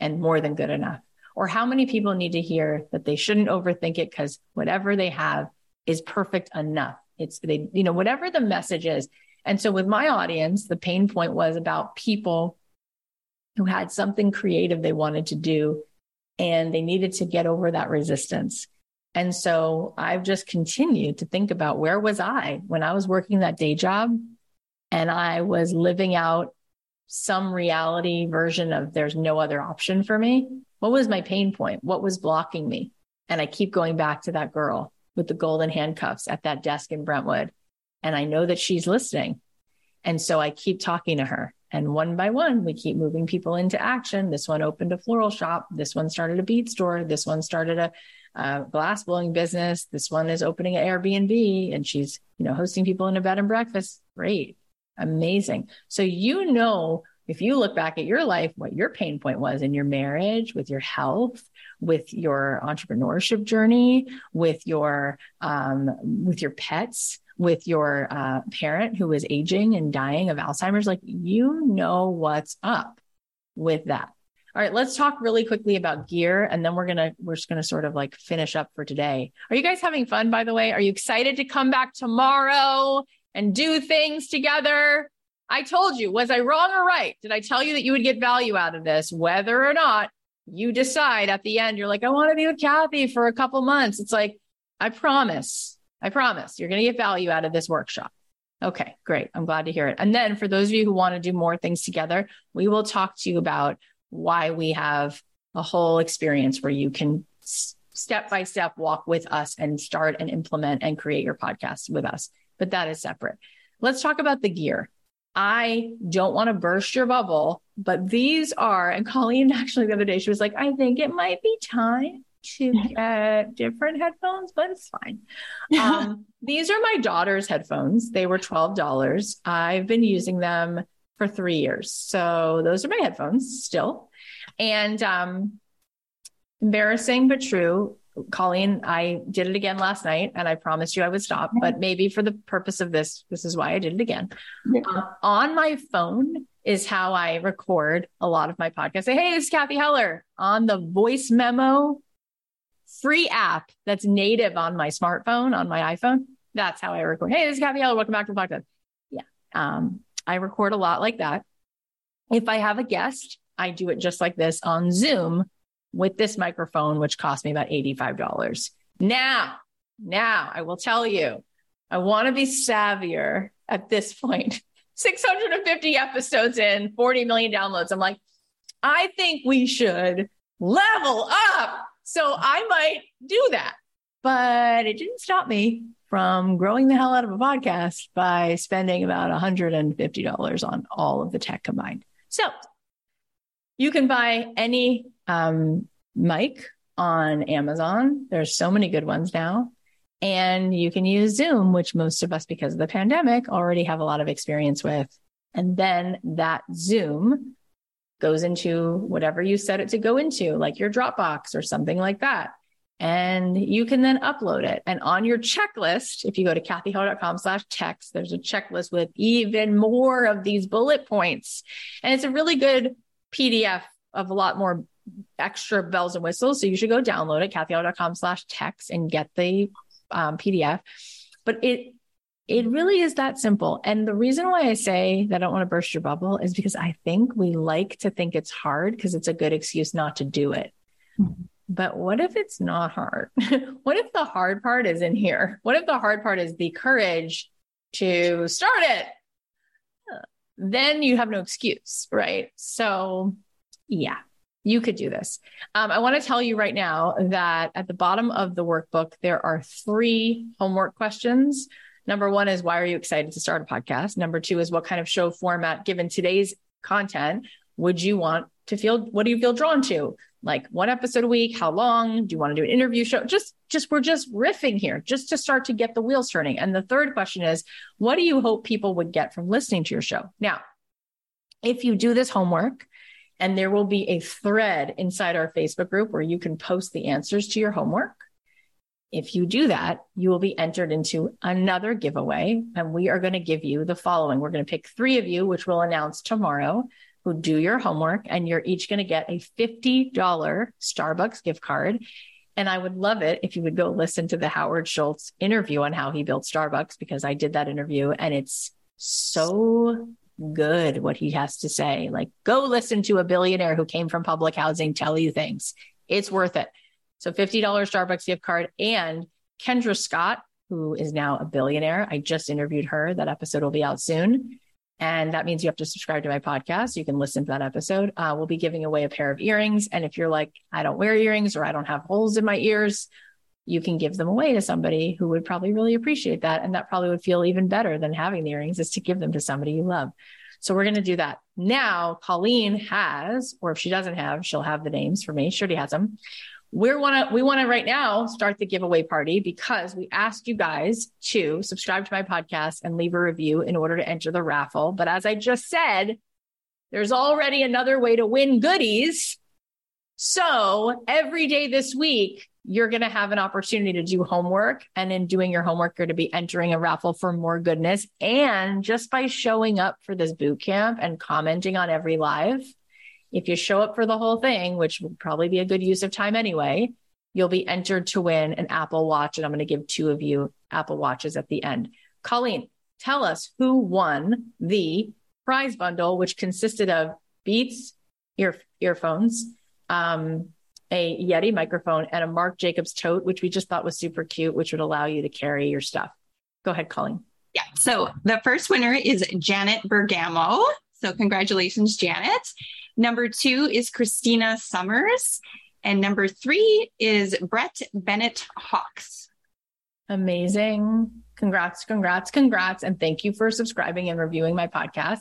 B: and more than good enough? Or how many people need to hear that they shouldn't overthink it because whatever they have is perfect enough? It's they, you know, whatever the message is. And so with my audience, the pain point was about people who had something creative they wanted to do and they needed to get over that resistance. And so I've just continued to think about where was I when I was working that day job and I was living out some reality version of there's no other option for me. What was my pain point? What was blocking me? And I keep going back to that girl with the golden handcuffs at that desk in Brentwood. And I know that she's listening. And so I keep talking to her. And one by one, we keep moving people into action. This one opened a floral shop. This one started a bead store. This one started a, a glass blowing business. This one is opening an Airbnb and she's, you know, hosting people in a bed and breakfast. Great. Amazing. So you know, if you look back at your life, what your pain point was in your marriage, with your health, with your entrepreneurship journey, with your um, with your pets, with your uh, parent who is aging and dying of Alzheimer's, like you know what's up with that. All right, let's talk really quickly about gear and then we're going to we're just going to sort of like finish up for today. Are you guys having fun by the way? Are you excited to come back tomorrow and do things together. I told you, was I wrong or right? Did I tell you that you would get value out of this? Whether or not you decide at the end, you're like, I want to be with Cathy for a couple months. It's like, I promise, I promise you're going to get value out of this workshop. Okay, great. I'm glad to hear it. And then for those of you who want to do more things together, we will talk to you about why we have a whole experience where you can step by step walk with us and start and implement and create your podcast with us but that is separate. Let's talk about the gear. I don't want to burst your bubble, but these are, and Colleen actually the other day, she was like, I think it might be time to get different headphones, but it's fine. Um, these are my daughter's headphones. They were $12. I've been using them for three years. So those are my headphones still. And um, embarrassing but true. Colleen, I did it again last night and I promised you I would stop, but maybe for the purpose of this, this is why I did it again. Yeah. Uh, on my phone is how I record a lot of my podcasts. Say, hey, it's Cathy Heller on the voice memo free app that's native on my smartphone, on my iPhone. That's how I record. Hey, this is Cathy Heller. Welcome back to the podcast. Yeah. Um, I record a lot like that. If I have a guest, I do it just like this on Zoom with this microphone, which cost me about $85. Now, now I will tell you, I want to be savvier at this point. 650 episodes in, 40 million downloads. I'm like, I think we should level up. So I might do that. But it didn't stop me from growing the hell out of a podcast by spending about $150 on all of the tech combined. So you can buy any um, mic on Amazon. There's so many good ones now. And you can use Zoom, which most of us, because of the pandemic, already have a lot of experience with. And then that Zoom goes into whatever you set it to go into, like your Dropbox or something like that. And you can then upload it. And on your checklist, if you go to cathyheller.com slash text, there's a checklist with even more of these bullet points. And it's a really good PDF of a lot more extra bells and whistles. So you should go download it, cathyheller.com slash text and get the um, PDF. But it it really is that simple. And the reason why I say that I don't want to burst your bubble is because I think we like to think it's hard because it's a good excuse not to do it. Mm-hmm. But what if it's not hard? what if the hard part is in here? What if the hard part is the courage to start it? Then you have no excuse, right? So, yeah, you could do this. Um, I want to tell you right now that at the bottom of the workbook, there are three homework questions Number one is why are you excited to start a podcast? Number two is what kind of show format, given today's content, would you want to feel? What do you feel drawn to? Like one episode a week? How long? Do you want to do an interview show? Just, just, we're just riffing here just to start to get the wheels turning. And the third question is, what do you hope people would get from listening to your show? Now, if you do this homework, and there will be a thread inside our Facebook group where you can post the answers to your homework. If you do that, you will be entered into another giveaway. And we are going to give you the following. We're going to pick three of you, which we'll announce tomorrow, who do your homework. And you're each going to get a $50 Starbucks gift card. And I would love it if you would go listen to the Howard Schultz interview on how he built Starbucks, because I did that interview and it's so good what he has to say. Like, go listen to a billionaire who came from public housing tell you things. It's worth it. So $50 Starbucks gift card and Kendra Scott, who is now a billionaire. I just interviewed her. That episode will be out soon. And that means you have to subscribe to my podcast. You can listen to that episode. Uh, we'll be giving away a pair of earrings. And if you're like, I don't wear earrings or I don't have holes in my ears, you can give them away to somebody who would probably really appreciate that. And that probably would feel even better than having the earrings is to give them to somebody you love. So we're going to do that. Now, Colleen has, or if she doesn't have, she'll have the names for me. Sure, she already has them we want to we want to right now start the giveaway party because we asked you guys to subscribe to my podcast and leave a review in order to enter the raffle. But as i just said there's already another way to win goodies. So every day this week you're going to have an opportunity to do homework. And in doing your homework you're to be entering a raffle for more goodness. And just by showing up for this boot camp and commenting on every live if you show up for the whole thing, which would probably be a good use of time anyway, you'll be entered to win an Apple Watch. And I'm going to give two of you Apple Watches at the end. Colleen, tell us who won the prize bundle, which consisted of Beats ear, earphones, um, a Yeti microphone, and a Marc Jacobs tote, which we just thought was super cute, which would allow you to carry your stuff. Go ahead, Colleen.
C: Yeah. So the first winner is Janet Bergamo. So congratulations, Janet. Number two is Christina Summers. And number three is Brett Bennett Hawks.
B: Amazing. Congrats, congrats, congrats. And thank you for subscribing and reviewing my podcast.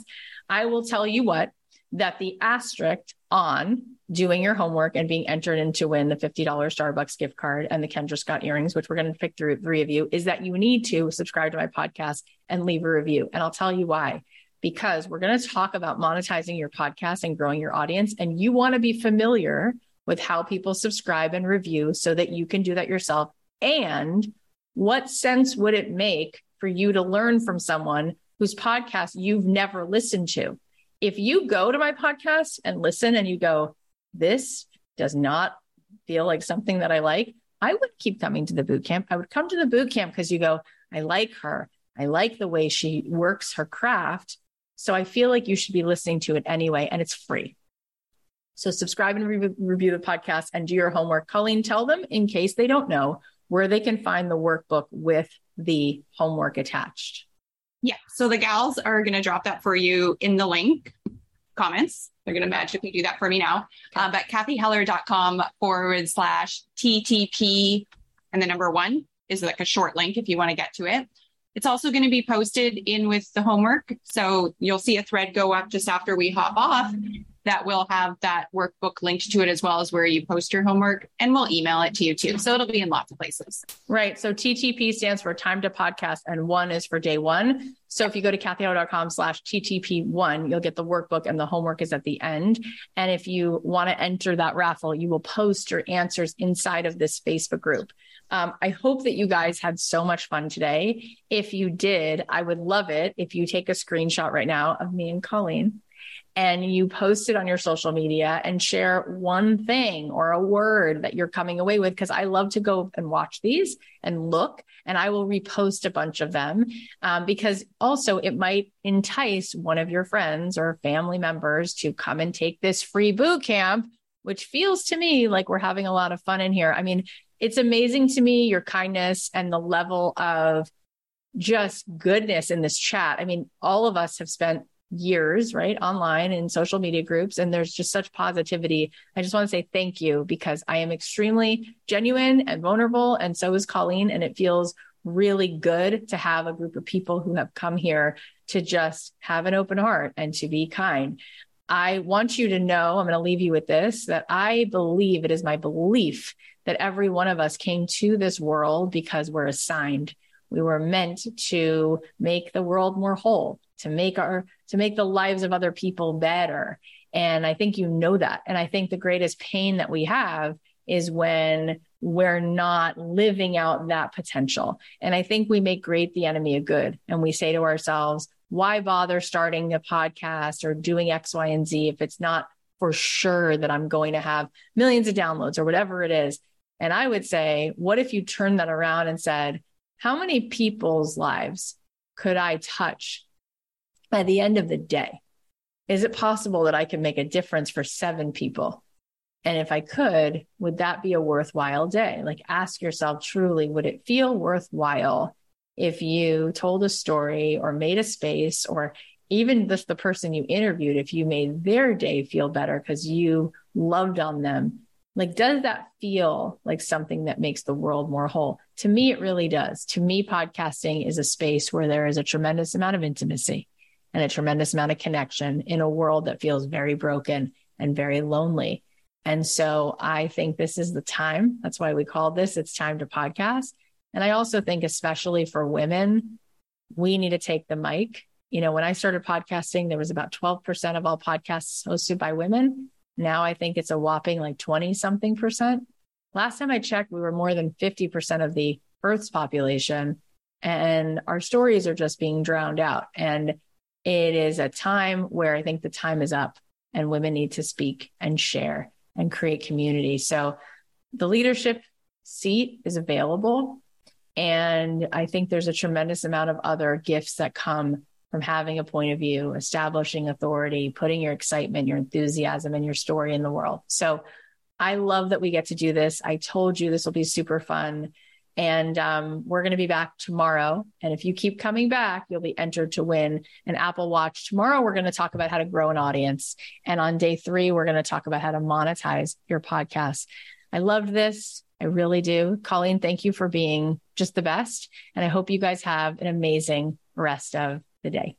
B: I will tell you what, that the asterisk on doing your homework and being entered in to win the $50 Starbucks gift card and the Kendra Scott earrings, which we're going to pick through three of you, is that you need to subscribe to my podcast and leave a review. And I'll tell you why because we're going to talk about monetizing your podcast and growing your audience. And you want to be familiar with how people subscribe and review so that you can do that yourself. And what sense would it make for you to learn from someone whose podcast you've never listened to? If you go to my podcast and listen and you go, this does not feel like something that I like, I would keep coming to the boot camp. I would come to the boot camp because you go, I like her. I like the way she works her craft. So I feel like you should be listening to it anyway, and it's free. So subscribe and re- review the podcast and do your homework. Colleen, tell them in case they don't know where they can find the workbook with the homework attached.
C: Yeah. So the gals are going to drop that for you in the link comments. They're going to magically do that for me now. Okay. Uh, but cathyheller.com forward slash TTP and the number one is like a short link if you want to get to it. It's also going to be posted in with the homework. So you'll see a thread go up just after we hop off that will have that workbook linked to it as well as where you post your homework and we'll email it to you too. So it'll be in lots of places.
B: Right. So TTP stands for time to podcast and one is for day one. So if you go to cathyheller.com slash TTP1, you'll get the workbook and the homework is at the end. And if you want to enter that raffle, you will post your answers inside of this Facebook group. Um, I hope that you guys had so much fun today. If you did, I would love it if you take a screenshot right now of me and Colleen and you post it on your social media and share one thing or a word that you're coming away with. Cause I love to go and watch these and look and I will repost a bunch of them. Um, because also it might entice one of your friends or family members to come and take this free boot camp, which feels to me like we're having a lot of fun in here. I mean, it's amazing to me, your kindness and the level of just goodness in this chat. I mean, all of us have spent years, right, online in social media groups, and there's just such positivity. I just want to say thank you because I am extremely genuine and vulnerable, and so is Colleen, and it feels really good to have a group of people who have come here to just have an open heart and to be kind. I want you to know, I'm going to leave you with this that I believe it is my belief that every one of us came to this world because we're assigned. We were meant to make the world more whole, to make our, to make the lives of other people better. And I think you know that. And I think the greatest pain that we have is when we're not living out that potential. And I think we make great the enemy of good. And we say to ourselves, why bother starting a podcast or doing X, Y, and Z if it's not for sure that I'm going to have millions of downloads or whatever it is? And I would say, what if you turn that around and said, how many people's lives could I touch by the end of the day? Is it possible that I could make a difference for seven people? And if I could, would that be a worthwhile day? Like ask yourself truly, would it feel worthwhile if you told a story or made a space or even just the person you interviewed, if you made their day feel better because you loved on them, like, does that feel like something that makes the world more whole? To me, it really does. To me, podcasting is a space where there is a tremendous amount of intimacy and a tremendous amount of connection in a world that feels very broken and very lonely. And so I think this is the time. That's why we call this It's Time to Podcast. And I also think, especially for women, we need to take the mic. You know, when I started podcasting, there was about 12% of all podcasts hosted by women. Now I think it's a whopping like 20 something percent. Last time I checked, we were more than 50% of the Earth's population, and our stories are just being drowned out. And it is a time where I think the time is up and women need to speak and share and create community. So the leadership seat is available. And I think there's a tremendous amount of other gifts that come from having a point of view, establishing authority, putting your excitement, your enthusiasm, and your story in the world. So I love that we get to do this. I told you this will be super fun. And um, we're going to be back tomorrow. And if you keep coming back, you'll be entered to win an Apple Watch. Tomorrow, we're going to talk about how to grow an audience. And on day three, we're going to talk about how to monetize your podcast. I loved this. I really do. Colleen, thank you for being just the best. And I hope you guys have an amazing rest of the day.